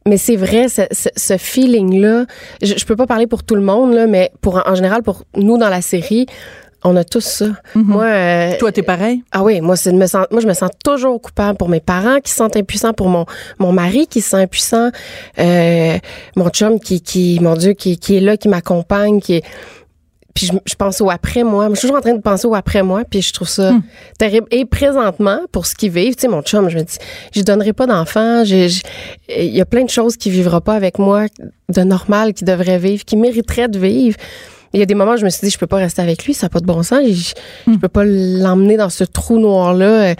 mais c'est vrai, ce, ce, feeling-là, je, je peux pas parler pour tout le monde, là, mais pour en général, pour nous dans la série, on a tous ça. Mm-hmm. Moi, euh, toi, t'es pareil? Ah oui, moi, c'est me sens, moi, je me sens toujours coupable pour mes parents qui se sentent impuissants, pour mon mon mari qui se sent impuissant, euh, mon chum qui qui, mon Dieu, qui qui est là, qui m'accompagne, qui est puis je, pense au après moi. Je suis toujours en train de penser au après moi, puis je trouve ça hmm. terrible. Et présentement, pour ce qu'ils vivent, tu sais, mon chum, je me dis, je donnerai pas d'enfant. Il y a plein de choses qu'il vivra pas avec moi de normal qu'il devrait vivre, qu'il mériterait de vivre. Il y a des moments où je me suis dit, je peux pas rester avec lui, ça n'a pas de bon sens. Je, je hmm. peux pas l'emmener dans ce trou noir-là.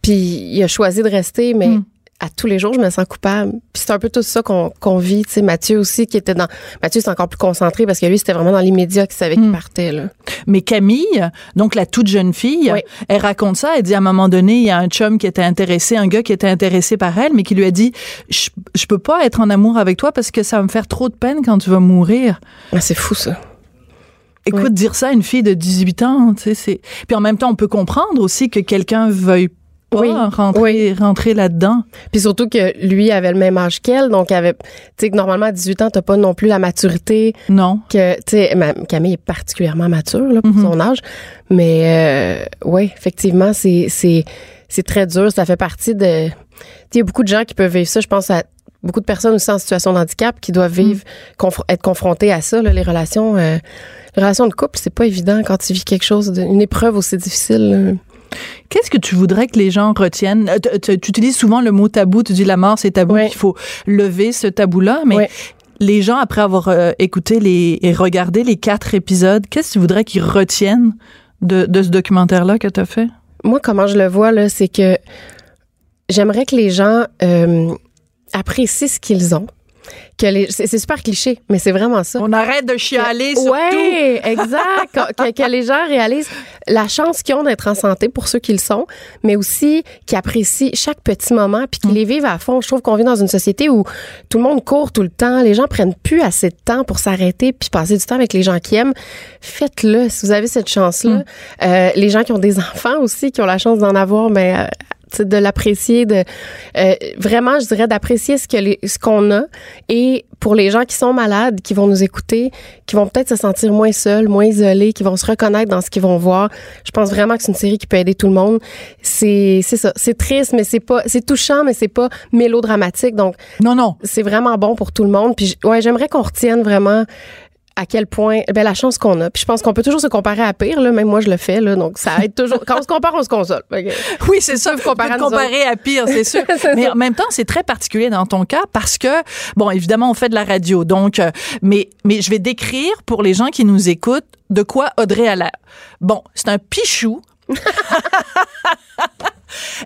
Puis il a choisi de rester, mais hmm à tous les jours, je me sens coupable. Puis c'est un peu tout ça qu'on vit. Tu sais, Mathieu aussi, qui était dans... Mathieu, c'est encore plus concentré parce que lui, c'était vraiment dans l'immédiat qu'il savait qu'il hmm. partait. Là. Mais Camille, donc la toute jeune fille, elle raconte ça. Elle dit à un moment donné, il y a un chum qui était intéressé, un gars qui était intéressé par elle, mais qui lui a dit, je, je peux pas être en amour avec toi parce que ça va me faire trop de peine quand tu vas mourir. Ah, c'est fou, ça. Écoute, dire ça à une fille de 18 ans, tu sais, c'est... Puis en même temps, on peut comprendre aussi que quelqu'un veuille oui. rentrer, rentrer là-dedans. Puis surtout que lui avait le même âge qu'elle, donc avait, tu sais, que normalement à 18 ans, t'as pas non plus la maturité. Non. Que, tu sais, Camille est particulièrement mature là, pour mhm. son âge, mais euh, oui, effectivement, c'est c'est c'est très dur. Ça fait partie de. Il y a beaucoup de gens qui peuvent vivre ça. Je pense à beaucoup de personnes aussi en situation de handicap qui doivent vivre, mhm. être confrontées à ça. Là, les relations, euh, les relations de couple, c'est pas évident quand tu vis quelque chose, une épreuve aussi difficile. Qu'est-ce que tu voudrais que les gens retiennent? Euh, tu, utilises souvent le mot tabou, tu dis la mort, c'est tabou, il faut lever ce tabou-là, mais les gens, après avoir euh, écouté les, et regardé les quatre épisodes, qu'est-ce que tu voudrais qu'ils retiennent de, ce documentaire-là que tu as fait? Moi, comment je le vois, là, c'est que j'aimerais que les gens euh, apprécient ce qu'ils ont c'est super cliché, mais c'est vraiment ça. On arrête de chialer sur ouais, exact. que, les gens réalisent la chance qu'ils ont d'être en santé pour ceux qu'ils sont, mais aussi qu'ils apprécient chaque petit moment puis qu'ils mm. les vivent à fond. Je trouve qu'on vit dans une société où tout le monde court tout le temps, les gens prennent plus assez de temps pour s'arrêter puis passer du temps avec les gens qui aiment. Faites-le si vous avez cette chance-là. Mm. Euh, les gens qui ont des enfants aussi, qui ont la chance d'en avoir, mais ben, de l'apprécier, de euh, vraiment, je dirais, d'apprécier ce que ce qu'on a. Et pour les gens qui sont malades, qui vont nous écouter, qui vont peut-être se sentir moins seuls, moins isolés, qui vont se reconnaître dans ce qu'ils vont voir, je pense vraiment que c'est une série qui peut aider tout le monde. C'est c'est ça, c'est triste, mais c'est pas, c'est touchant, mais c'est pas mélodramatique. Donc non non, c'est vraiment bon pour tout le monde. Puis ouais, j'aimerais qu'on retienne vraiment à quel point, ben la chance qu'on a. Puis je pense qu'on peut toujours se comparer à pire, là. Même moi, je le fais, là. Donc ça aide toujours. Quand on se compare, on se console. Oui, c'est ça. Comparer, à, comparer à pire, c'est sûr. mais en même temps, c'est très particulier dans ton cas parce que, bon, évidemment, on fait de la radio. Donc, euh, mais, mais je vais décrire pour les gens qui nous écoutent de quoi Audrey a l'air. Bon, c'est un pichou.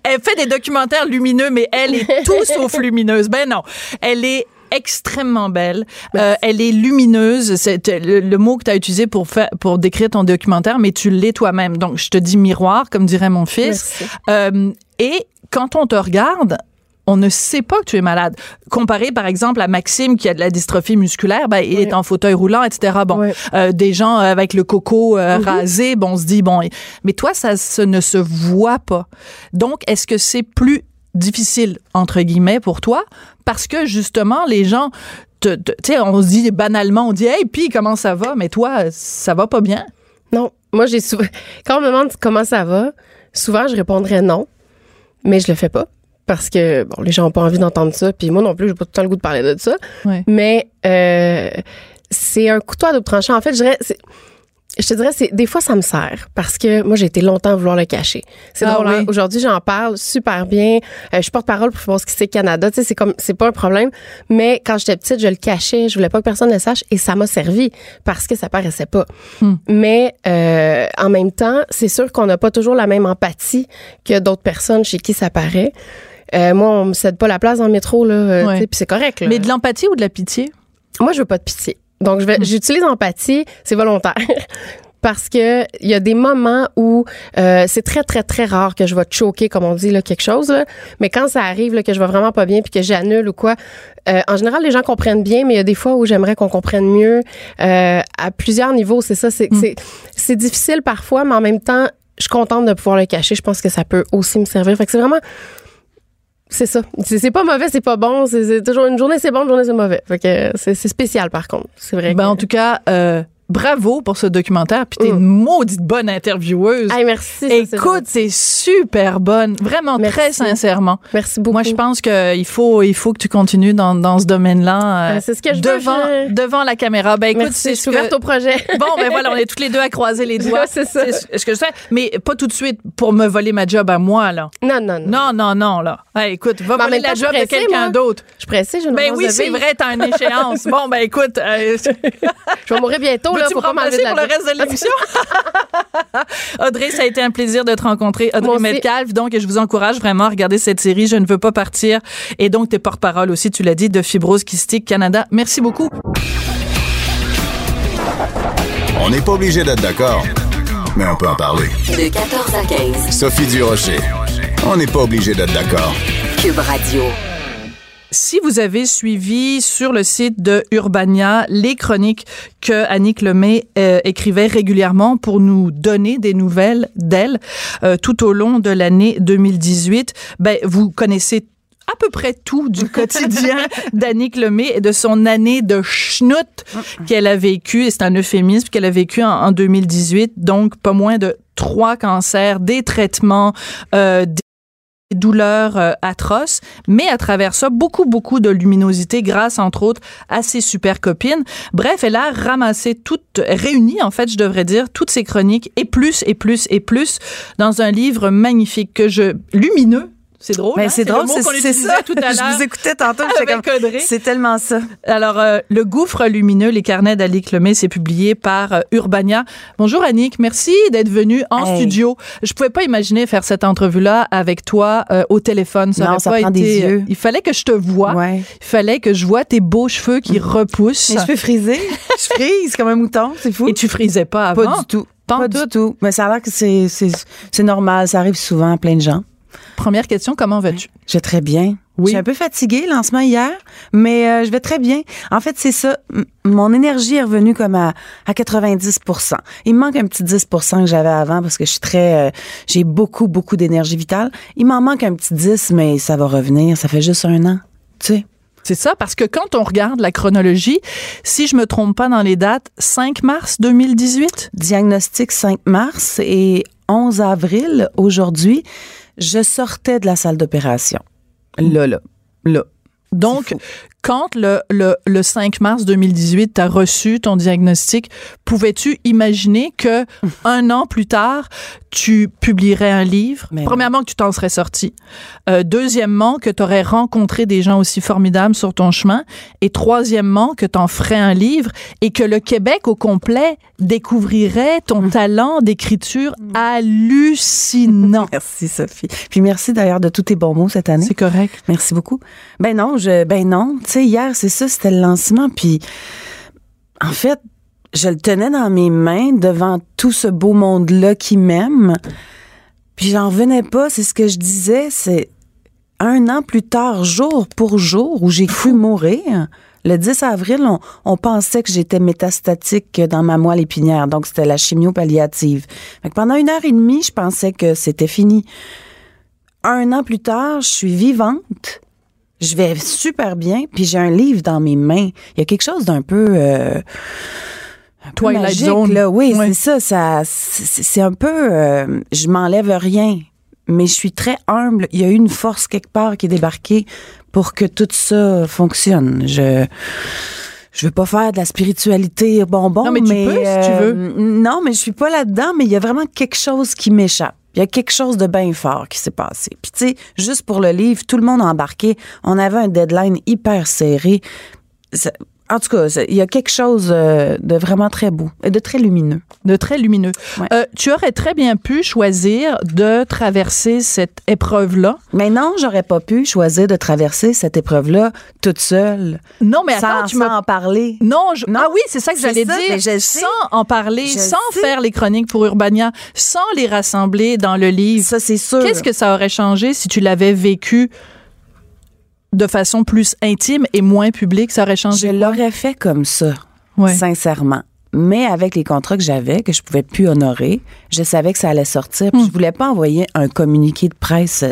elle fait des documentaires lumineux, mais elle est tout sauf lumineuse. Ben non, elle est extrêmement belle. Euh, elle est lumineuse. C'est le, mot que tu as utilisé pour faire, pour décrire ton documentaire, mais tu l'es toi-même. Donc, je te dis miroir, comme dirait mon fils. Euh, et quand on te regarde, on ne sait pas que tu es malade. Comparé, par exemple, à Maxime qui a de la dystrophie musculaire, ben, il est en fauteuil roulant, etc. Bon, euh, des gens avec le coco euh, mm-hmm. rasé, bon, on se dit, bon, mais toi, ça, ça ne se voit pas. Donc, est-ce que c'est plus difficile, entre guillemets, pour toi, parce que justement, les gens, tu sais, on se dit banalement, on dit, hey, puis comment ça va? Mais toi, ça va pas bien? Non. Moi, j'ai souvent, quand on me demande comment ça va, souvent, je répondrais non, mais je le fais pas. Parce que, bon, les gens n'ont pas envie d'entendre ça, puis moi non plus, j'ai pas tout le temps le goût de parler de ça. Mais, euh, c'est un couteau à double tranchant. En fait, je dirais, je te dirais, c'est des fois ça me sert parce que moi j'ai été longtemps à vouloir le cacher. C'est ah drôle. Hein? Aujourd'hui j'en parle super bien. Euh, je porte parole pour voir ce que c'est Canada. Tu sais, c'est comme c'est pas un problème. Mais quand j'étais petite, je le cachais. Je voulais pas que personne le sache et ça m'a servi parce que ça paraissait pas. Hmm. Mais euh, en même temps, c'est sûr qu'on n'a pas toujours la même empathie que d'autres personnes chez qui ça paraît. Euh, moi, on me cède pas la place dans le métro là. Euh, puis c'est correct. Là. Mais de l'empathie ou de la pitié? Moi, je veux pas de pitié. Donc, je vais, hmm. j'utilise empathie, c'est volontaire. parce que il y a des moments où euh, c'est très très très rare que je vais choquer comme on dit là quelque chose là. mais quand ça arrive là, que je vais vraiment pas bien puis que j'annule ou quoi euh, en général les gens comprennent bien mais il y a des fois où j'aimerais qu'on comprenne mieux euh, à plusieurs niveaux c'est ça c'est hmm. c'est difficile parfois mais en même temps je suis contente de pouvoir le cacher je pense que ça peut aussi me servir fait que c'est vraiment c'est ça. C'est pas mauvais, c'est pas bon. C'est toujours une journée c'est bon, une journée c'est mauvais. Fait que c'est spécial par contre. C'est vrai. Ben en tout cas, euh, bravo pour ce documentaire. Puis t'es mm. une maudite bonne intervieweuse. Hey, merci. Écoute, c'est super bonne. Vraiment, très sincèrement. Merci beaucoup. Moi, je pense qu'il faut, il faut que tu continues dans, dans ce domaine-là. Euh, c'est ce que je devant, veux, devant la caméra. Ben, écoute, c'est je ouverte au projet. bon, ben voilà, on est toutes les deux à croiser les doigts. c'est ça. C'est ce que je fais. Mais pas tout de suite pour me voler ma job à moi, là. Non, non, non. Non, non, non, là. Hey, écoute, va voler la job de quelqu'un d'autre. Je pressée, je Ben oui, c'est vrai, t'as une échéance. bon, ben écoute. Euh, je vais mourir bientôt, là. Pas m'enlever de la le reste de l'émission? Audrey, ça a été un plaisir de te rencontrer. Audrey Metcalf, donc, et je vous encourage vraiment à regarder cette série Je ne veux pas partir. Et donc, tes porte-parole aussi, tu l'as dit, de Fibrose Kystique Canada. Merci beaucoup. On n'est pas obligé d'être d'accord, mais on peut en parler. De 14 à 15. Sophie Durocher. On n'est pas obligé d'être d'accord. Cube Radio si vous avez suivi sur le site de Urbania les chroniques que Annick Lemay euh, écrivait régulièrement pour nous donner des nouvelles d'elle euh, tout au long de l'année 2018, ben vous connaissez à peu près tout du quotidien d'Annick Lemay et de son année de schnout qu'elle a vécu, et c'est un euphémisme qu'elle a vécu en, 2018, donc pas moins de trois cancers, des traitements, euh, douleurs euh, atroces, mais à travers ça, beaucoup, beaucoup de luminosité grâce, entre autres, à ses super copines. Bref, elle a ramassé toutes, réuni, en fait, je devrais dire, toutes ses chroniques et plus, et plus, et plus dans un livre magnifique que je, lumineux, c'est drôle. Mais hein? c'est drôle, c'est ça. Tout à je vous écoutais tantôt. C'est tellement ça. Alors, euh, Le gouffre lumineux, les carnets d'Alic Lemay, c'est publié par euh, Urbania. Bonjour Annick, merci d'être venue en studio. Je pouvais pas imaginer faire cette entrevue-là avec toi euh, au téléphone. Ça non, ça pas prend été, des yeux. il fallait que je te voie. Ouais. Il fallait que je vois tes beaux cheveux qui repoussent. Mes cheveux frisés. je frise comme un mouton, c'est fou. Et tu frisais pas avant? Pas du tout. Pas, du tout? Mais ça a l'air que c'est normal. Ça arrive souvent à plein de gens. Première question, comment vas-tu? Je vais très bien. Oui. Je suis un peu fatiguée, lancement hier, mais euh, je vais très bien. En fait, c'est ça. mon énergie est revenue comme à, à 90% Il me manque un petit 10 que j'avais avant parce que je suis très... Euh, j'ai beaucoup, beaucoup d'énergie vitale. Il m'en manque un petit 10, mais ça va revenir. Ça fait juste un an, tu sais. C'est ça, parce que quand on regarde la chronologie, si je me trompe pas dans les dates, 5 mars 2018? Diagnostic 5 mars et 11 avril aujourd'hui je sortais de la salle d'opération. Là, là, là. Donc, quand le, le, le 5 mars 2018, tu as reçu ton diagnostic, pouvais-tu imaginer que un an plus tard, tu publierais un livre? Premièrement, que tu t'en serais sorti. Euh, deuxièmement, que tu aurais rencontré des gens aussi formidables sur ton chemin. Et troisièmement, que tu en ferais un livre et que le Québec au complet découvrirait ton talent d'écriture mm. hallucinant. merci, Sophie. Puis merci d'ailleurs de tous tes bons mots cette année. C'est correct. Merci beaucoup. Ben non, je, ben non. Hier, c'est ça, c'était le lancement. Puis en fait, je le tenais dans mes mains devant tout ce beau monde-là qui m'aime. Puis j'en revenais pas, c'est ce que je disais, c'est un an plus tard, jour pour jour, où j'ai cru mourir. Le 10 avril, on, pensait que j'étais métastatique dans ma moelle épinière, donc c'était la chimio palliative. pendant une heure et demie, je pensais que c'était fini. Un an plus tard, je suis vivante, je vais super bien, puis j'ai un livre dans mes mains. Il y a quelque chose d'un peu... Euh, magique, Là. Oui, c'est ça. ça c'est un peu... Euh, je m'enlève rien, mais je suis très humble. Il y a eu une force quelque part qui est débarquée pour que tout ça fonctionne. Je je veux pas faire de la spiritualité bonbon, non, mais, tu peux, si tu veux. Euh, non, mais je suis pas là-dedans, mais il y a vraiment quelque chose qui m'échappe. Il y a quelque chose de bien fort qui s'est passé. Puis tu sais, juste pour le livre, tout le monde a embarqué. On avait un deadline hyper serré. En tout cas, il y a quelque chose euh, de vraiment très beau et de très lumineux. De très lumineux. Euh, tu aurais très bien pu choisir de traverser cette épreuve-là. Mais non, j'aurais pas pu choisir de traverser cette épreuve-là toute seule. Non, mais attends, tu sans en parler. Non, ah oui, c'est ça que j'allais dire. sans en parler, sans faire les chroniques pour Urbania, sans les rassembler dans le livre. Ça, c'est sûr. Qu'est-ce que ça aurait changé si tu l'avais vécu de façon plus intime et moins publique, ça aurait changé? Je l'aurais fait comme ça, sincèrement. Mais avec les contrats que j'avais, que je pouvais plus honorer, je savais que ça allait sortir. Puis Je hmm. voulais pas envoyer un communiqué de presse.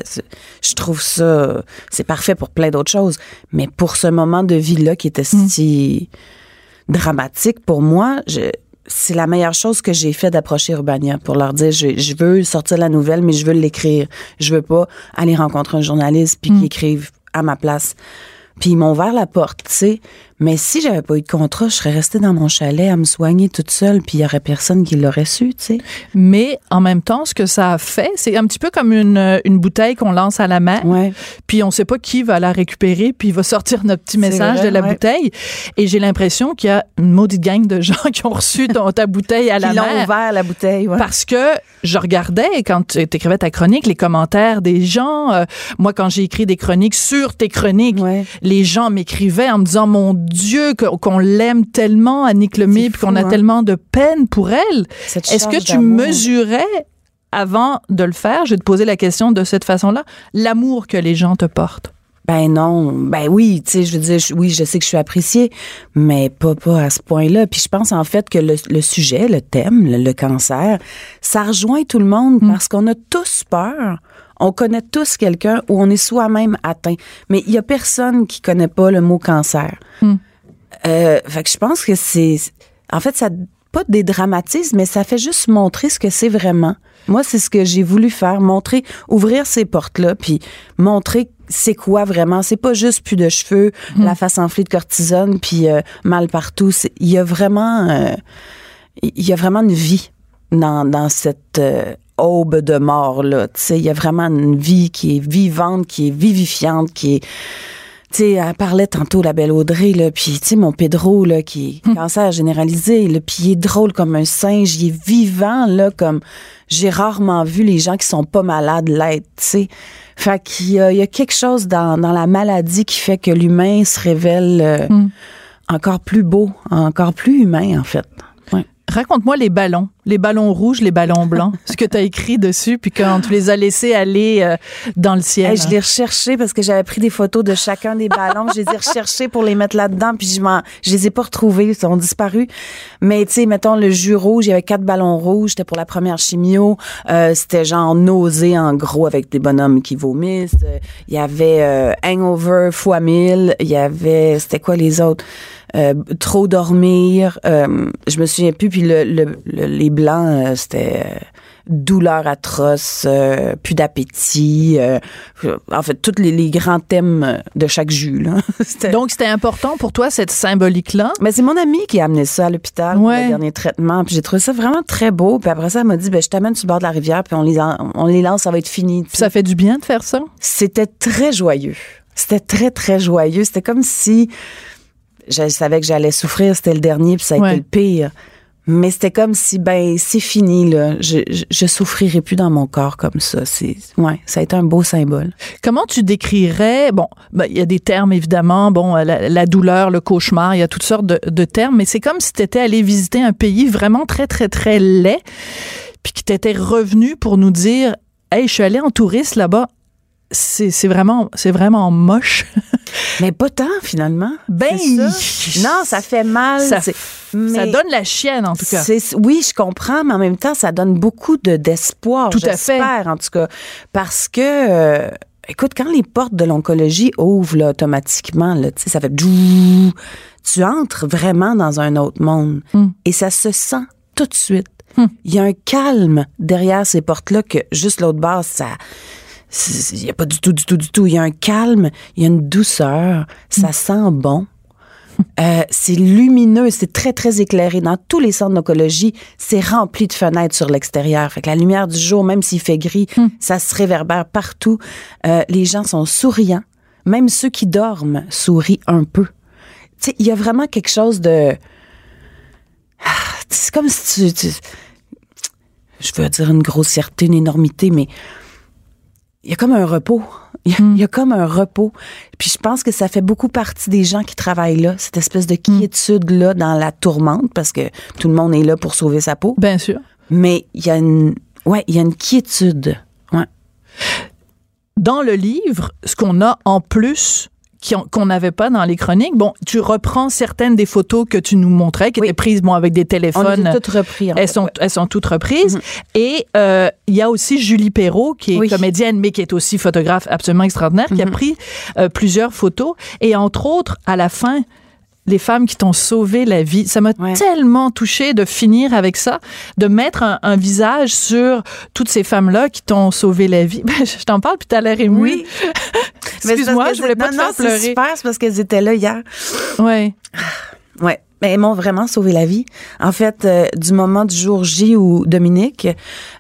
Je trouve ça, c'est parfait pour plein d'autres choses. Mais pour ce moment de vie-là qui était hmm. si dramatique pour moi, c'est la meilleure chose que j'ai fait d'approcher Urbania pour leur dire je, veux sortir la nouvelle mais je veux l'écrire je veux pas aller rencontrer un journaliste puis hmm. qui écrive à ma place. Puis ils m'ont ouvert la porte, tu sais. Mais si j'avais pas eu de contrat, je serais restée dans mon chalet à me soigner toute seule, puis il y aurait personne qui l'aurait su, tu sais. Mais en même temps, ce que ça a fait, c'est un petit peu comme une, une bouteille qu'on lance à la mer. Ouais. Puis on sait pas qui va la récupérer, puis il va sortir notre petit message de la bouteille. Et j'ai l'impression qu'il y a une maudite gang de gens qui ont reçu ta bouteille à la mer. Qui l'ont ouvert, la bouteille, ouais. Parce que je regardais, quand tu écrivais ta chronique, les commentaires des gens. Euh, moi, quand j'ai écrit des chroniques sur tes chroniques, les gens m'écrivaient en me disant, mon Dieu, qu'on l'aime tellement, Annick Lemay, puis qu'on a hein. tellement de peine pour elle. Est-ce que tu mesurais avant de le faire, je vais te poser la question de cette façon-là, l'amour que les gens te portent? Ben non, ben oui, tu sais, je veux dire, oui, je sais que je suis appréciée, mais pas pas à ce point-là. Puis je pense en fait que le, sujet, le thème, le, cancer, ça rejoint tout le monde mm. parce qu'on a tous peur. On connaît tous quelqu'un où on est soi-même atteint, mais il y a personne qui connaît pas le mot cancer. Mm. Euh, fait que je pense que c'est, en fait, ça pas dédramatise, mais ça fait juste montrer ce que c'est vraiment. Moi, c'est ce que j'ai voulu faire, montrer, ouvrir ces portes-là, puis montrer c'est quoi vraiment. C'est pas juste plus de cheveux, mm. la face enflée de cortisone, puis euh, mal partout. Il y a vraiment, euh, il y a vraiment une vie dans, dans cette aube de mort là. Tu sais, il y a vraiment une vie qui est vivante, qui est vivifiante, qui est tu sais, elle parlait tantôt, la belle Audrey, là, puis tu sais, mon Pedro, là, qui est hum. cancer généralisé, là, puis il est drôle comme un singe, il est vivant, là, comme j'ai rarement vu les gens qui sont pas malades l'être, tu sais. Fait qu'il y a, il y a quelque chose dans, dans la maladie qui fait que l'humain se révèle euh, hum. encore plus beau, encore plus humain, en fait. Raconte-moi les ballons, les ballons rouges, les ballons blancs, ce que tu as écrit dessus, puis quand tu les as laissés aller euh, dans le ciel. je les recherchais parce que j'avais pris des photos de chacun des ballons. je les ai recherchés pour les mettre là-dedans, puis je, je les ai pas retrouvés, ils ont disparu. Mais tu sais, mettons le jus rouge, il y avait quatre ballons rouges, c'était pour la première chimio. Euh, c'était genre nausée en gros avec des bonhommes qui vomissent. Il y avait euh, hangover fois mille. Il y avait, c'était quoi les autres? Euh, trop dormir. Euh, je me souviens plus. Puis le, le, les blancs, euh, c'était douleur atroce, euh, plus d'appétit, euh, en fait, tous les, grands thèmes de chaque jus. Là. Donc, c'était important pour toi, cette symbolique-là? Mais c'est mon ami qui a amené ça à l'hôpital pour le dernier traitement. Puis j'ai trouvé ça vraiment très beau. Puis après ça, elle m'a dit, ben, je t'amène sur le bord de la rivière, puis on les, on les lance, ça va être fini. ça fait du bien de faire ça? C'était très joyeux. C'était très, très joyeux. C'était comme si je savais que j'allais souffrir, c'était le dernier, puis ça a été le pire. Mais c'était comme si, ben, c'est fini, là. Je, je, souffrirai plus dans mon corps comme ça. C'est, ouais, ça a été un beau symbole. Comment tu décrirais, bon, ben, il y a des termes, évidemment, bon, la, douleur, le cauchemar, il y a toutes sortes de, de termes, mais c'est comme si tu étais allé visiter un pays vraiment très, très, très laid, puis que tu étais revenu pour nous dire, hey, je suis allé en touriste là-bas, c'est vraiment c'est vraiment moche. Mais pas tant finalement. Ben non, ça fait mal. Ça, donne la chienne en tout cas. Oui, je comprends, mais en même temps, ça donne beaucoup de d'espoir. Tout à fait. En tout cas, parce que euh, écoute, quand les portes de l'oncologie ouvrent là, automatiquement, là, ça fait tu entres vraiment dans un autre monde hmm. et ça se sent tout de suite. Hmm. Il y a un calme derrière ces portes-là que juste l'autre base, ça il n'y a pas du tout, du tout, du tout. Il y a un calme, il y a une douceur, ça mm. sent bon. Euh, c'est lumineux, c'est très, très éclairé. Dans tous les centres d'oncologie, c'est rempli de fenêtres sur l'extérieur. Fait que la lumière du jour, même s'il fait gris, mm. ça se réverbère partout. Euh, les gens sont souriants. Même ceux qui dorment sourient un peu. Tu sais, il y a vraiment quelque chose de... Ah, c'est comme si tu... Je veux dire une grossièreté, une énormité, mais il y a comme un repos. Il y, a, comme un repos. Puis je pense que ça fait beaucoup partie des gens qui travaillent là, cette espèce de quiétude-là dans la tourmente, parce que tout le monde est là pour sauver sa peau. Bien sûr. Mais il y a une, ouais, il y a une quiétude. Ouais. Dans le livre, ce qu'on a en plus qu'on n'avait pas dans les chroniques. Bon, tu reprends certaines des photos que tu nous montrais, qui étaient prises bon, avec des téléphones. On toutes reprises. elles, sont, elles sont toutes reprises. Mm-hmm. Et euh, il y a aussi Julie Perrault, qui est comédienne, mais qui est aussi photographe absolument extraordinaire, qui a mm-hmm. pris euh, plusieurs photos. Et entre autres, à la fin, les femmes qui t'ont sauvé la vie. Ça m'a tellement touché de finir avec ça, de mettre un, visage sur toutes ces femmes-là qui t'ont sauvé la vie. Ben, je t'en parle, puis t'as l'air émue. Oui. Excuse-moi, je voulais pas te faire pleurer. C'est super, c'est parce qu'elles étaient là hier. Oui. Ouais. Mais elles m'ont vraiment sauvé la vie. En fait, euh, du moment du jour J où Dominique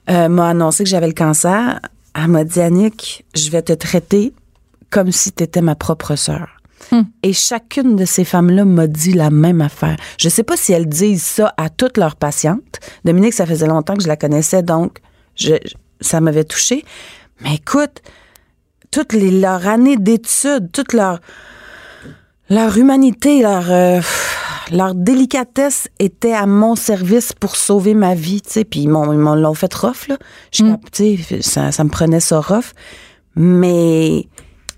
euh, m'a annoncé que j'avais le cancer, elle m'a dit Annick, je vais te traiter comme si tu étais ma propre sœur. Hmm. Et chacune de ces femmes-là m'a dit la même affaire. Je sais pas si elles disent ça à toutes leurs patientes. Dominique, ça faisait longtemps que je la connaissais, donc je, ça m'avait touchée. Mais écoute, toute les, leur année d'études, toute leur, leur humanité, leur, euh, leur délicatesse était à mon service pour sauver ma vie, tu sais. Puis ils m'ont, l'ont fait rough, là. Je, hmm. ça, ça me prenait ça rough. Mais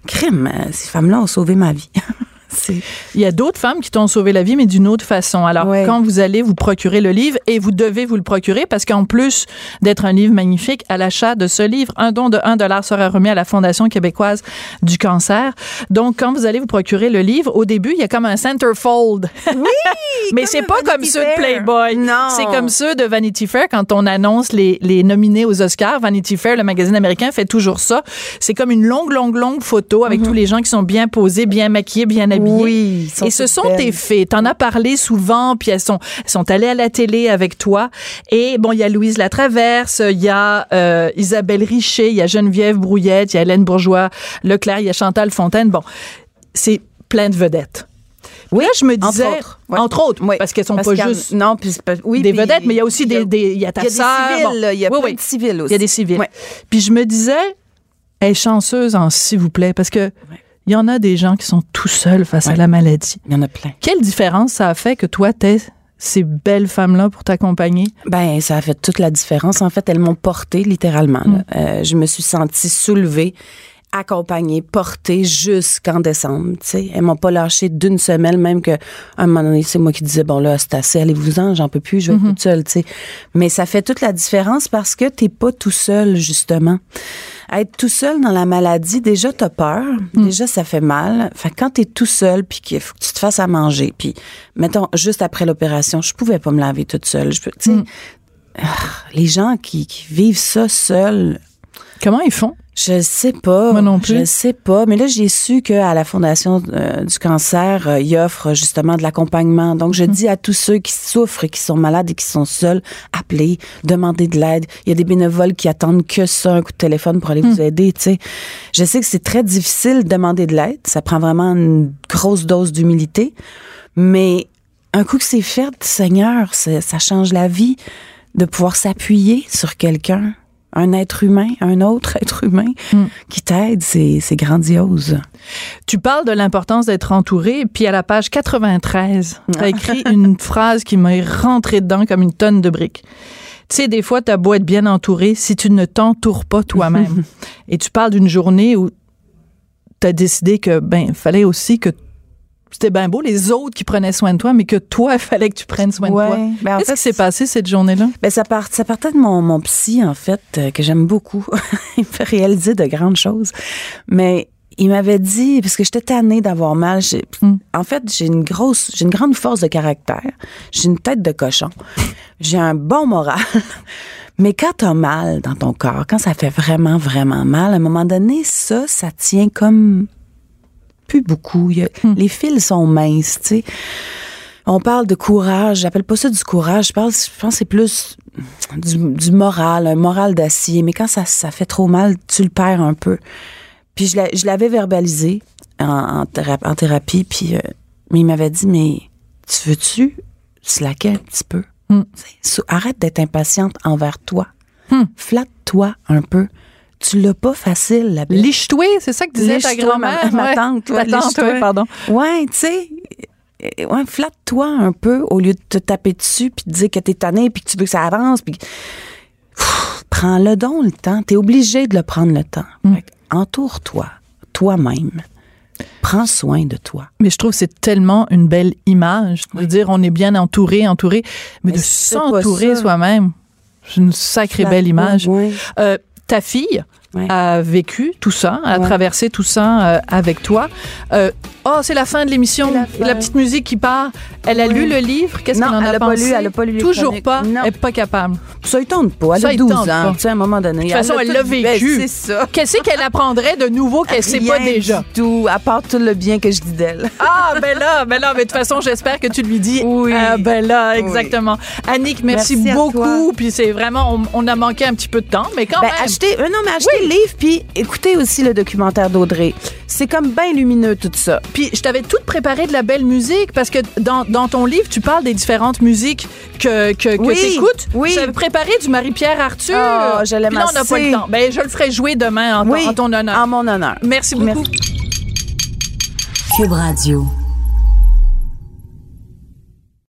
crime, euh, ces femmes-là ont sauvé ma vie. Il y a d'autres femmes qui t'ont sauvé la vie, mais d'une autre façon. Alors, quand vous allez vous procurer le livre, et vous devez vous le procurer, parce qu'en plus d'être un livre magnifique, à l'achat de ce livre, un don de 1 dollar sera remis à la Fondation québécoise du cancer. Donc, quand vous allez vous procurer le livre, au début, il y a comme un centerfold. Oui! mais c'est pas comme ceux de Playboy. Non. C'est comme ceux de Vanity Fair quand on annonce les, les nominés aux Oscars. Vanity Fair, le magazine américain, fait toujours ça. C'est comme une longue, longue, longue photo avec mhm. tous les gens qui sont bien posés, bien maquillés, bien habillés oui. Et ce sont tes faits. T'en as parlé souvent, puis elles sont, elles sont allées à la télé avec toi. Et bon, il y a Louise Latraverse, il y a euh, Isabelle Richer, il y a Geneviève Brouillette, il y a Hélène Bourgeois Leclerc, il y a Chantal Fontaine. Bon, c'est plein de vedettes. Oui, là, je me disais, entre autres, entre autres parce qu'elles sont pas juste non, puis, oui, des vedettes, mais il y a aussi des, il y a ta Il y a des civils, il y a plein de civils aussi. Il y a des civils. Puis je me disais, elle est chanceuse en s'il vous plaît, parce que il y en a des gens qui sont tout seuls face à la maladie. Il y en a plein. Quelle différence ça a fait que toi, t'aies ces belles femmes-là pour t'accompagner? Ben, ça a fait toute la différence. En fait, elles m'ont portée littéralement. Mm. Euh, je me suis sentie soulevée accompagnée, portée jusqu'en décembre. Tu sais, elles m'ont pas lâché d'une semaine, même que un moment donné, c'est moi qui disais bon là, c'est assez, allez-vous-en, j'en peux plus, je vais mm-hmm. toute seule. Tu sais, mais ça fait toute la différence parce que t'es pas tout seul justement être tout seul dans la maladie, déjà, t'as peur. Hmm. Déjà, ça fait mal. Fait quand t'es tout seul, puis qu'il faut que tu te fasses à manger, puis, mettons, juste après l'opération, je pouvais pas me laver toute seule. Je peux, tu sais, hmm. ah, les gens qui, qui vivent ça seuls. Comment ils font? Je sais pas. Moi non plus. Je sais pas. Mais là, j'ai su qu'à la Fondation euh, du cancer, euh, ils offrent justement de l'accompagnement. Donc, je Mm. dis à tous ceux qui souffrent, qui sont malades et qui sont seuls, appelez, demandez de l'aide. Il y a des bénévoles qui attendent que ça, un coup de téléphone pour aller Mm. vous aider, tu sais. Je sais que c'est très difficile de demander de l'aide. Ça prend vraiment une grosse dose d'humilité. Mais un coup que c'est fait, Seigneur, ça change la vie de pouvoir s'appuyer sur quelqu'un un être humain, un autre être humain qui t'aide, c'est, grandiose. Tu parles de l'importance d'être entouré, puis à la page 93, tu as écrit une phrase qui m'a rentré dedans comme une tonne de briques. Tu sais, des fois, t'as beau être bien entouré, si tu ne t'entoures pas toi-même. Et tu parles d'une journée où tu as décidé que, ben, fallait aussi que c'était bien beau, les autres qui prenaient soin de toi, mais que toi, il fallait que tu prennes soin Ouais. de toi. Ben, Qu'est-ce fait, qui s'est passé cette journée-là? Ben, ça, part, ça partait de mon, mon psy, en fait, euh, que j'aime beaucoup. il me fait réaliser de grandes choses. Mais il m'avait dit, parce que j'étais tannée d'avoir mal, j'ai- en fait, j'ai une grosse, j'ai une grande force de caractère. J'ai une tête de cochon. J'ai un bon moral. Mais quand t'as mal dans ton corps, quand ça fait vraiment, vraiment mal, à un moment donné, ça, ça tient comme plus beaucoup. Il y a- Les fils sont minces, tu sais. On parle de courage. J'appelle pas ça du courage. Je, parle, je pense que c'est plus du, du moral, un moral d'acier. Mais quand ça, ça fait trop mal, tu le perds un peu. Puis je, l'a- je l'avais verbalisé en, en, thérapie, en thérapie, puis euh, mais il m'avait dit, mais tu veux-tu slacker un petit peu? So- Arrête d'être impatiente envers toi. Flatte-toi un peu. Tu l'as pas facile, la belle. Liche-toi, c'est ça que disait ta grand-mère? Ma, ma Ouais. tante, Ta ouais, tante, ouais, pardon. Ouais, tu sais, ouais, flatte-toi un peu au lieu de te taper dessus puis de dire que t'es tanné puis que tu veux que ça avance puis prends-le donc le temps. T'es obligé de le prendre le temps. Mm. Entoure-toi, toi-même. Prends soin de toi. Mais je trouve que c'est tellement une belle image de dire on est bien entouré, entouré, mais, de c'est pas s'entourer soi-même. C'est une sacrée belle image. ouais. Euh, ta fille a vécu tout ça, a Ouais. traversé tout ça euh, avec toi. Euh, oh, c'est la fin de l'émission. La petite musique qui part. Elle a Oui. lu le livre? Qu'est-ce qu'elle en a elle a pas pensé? lu, elle a pas lu Toujours pas. Non. Elle n'est pas capable. Ça, il tente pas. Elle Ça, a il 12 tente ans. pas. Tu sais, à un moment donné. De toute façon, elle l'a vécu. Ben, c'est ça. Qu'est-ce qu'elle apprendrait de nouveau qu'elle sait pas déjà? du tout, à part tout le bien que je dis d'elle. Ah, ben là, ben là, mais de toute façon, j'espère que tu lui dis. Oui. Ah, ben là, exactement. Annick, merci, beaucoup. Puis c'est vraiment, on, on a manqué un petit peu de temps, mais quand Ben, même. achetez, euh, non, mais achetez le livre, puis écoutez aussi le documentaire d'Audrey. C'est comme bien lumineux, tout ça. Puis je t'avais tout préparé de la belle musique parce que dans, dans ton livre, tu parles des différentes musiques que, que, que Oui, t'écoutes. oui. J'avais préparé du Marie-Pierre Arthur. Ah, je l'aime Puis là, on n'a pas le temps. Ben, je le ferai jouer demain en, ton- Oui, en ton honneur. En mon honneur. Merci beaucoup. Cube Radio.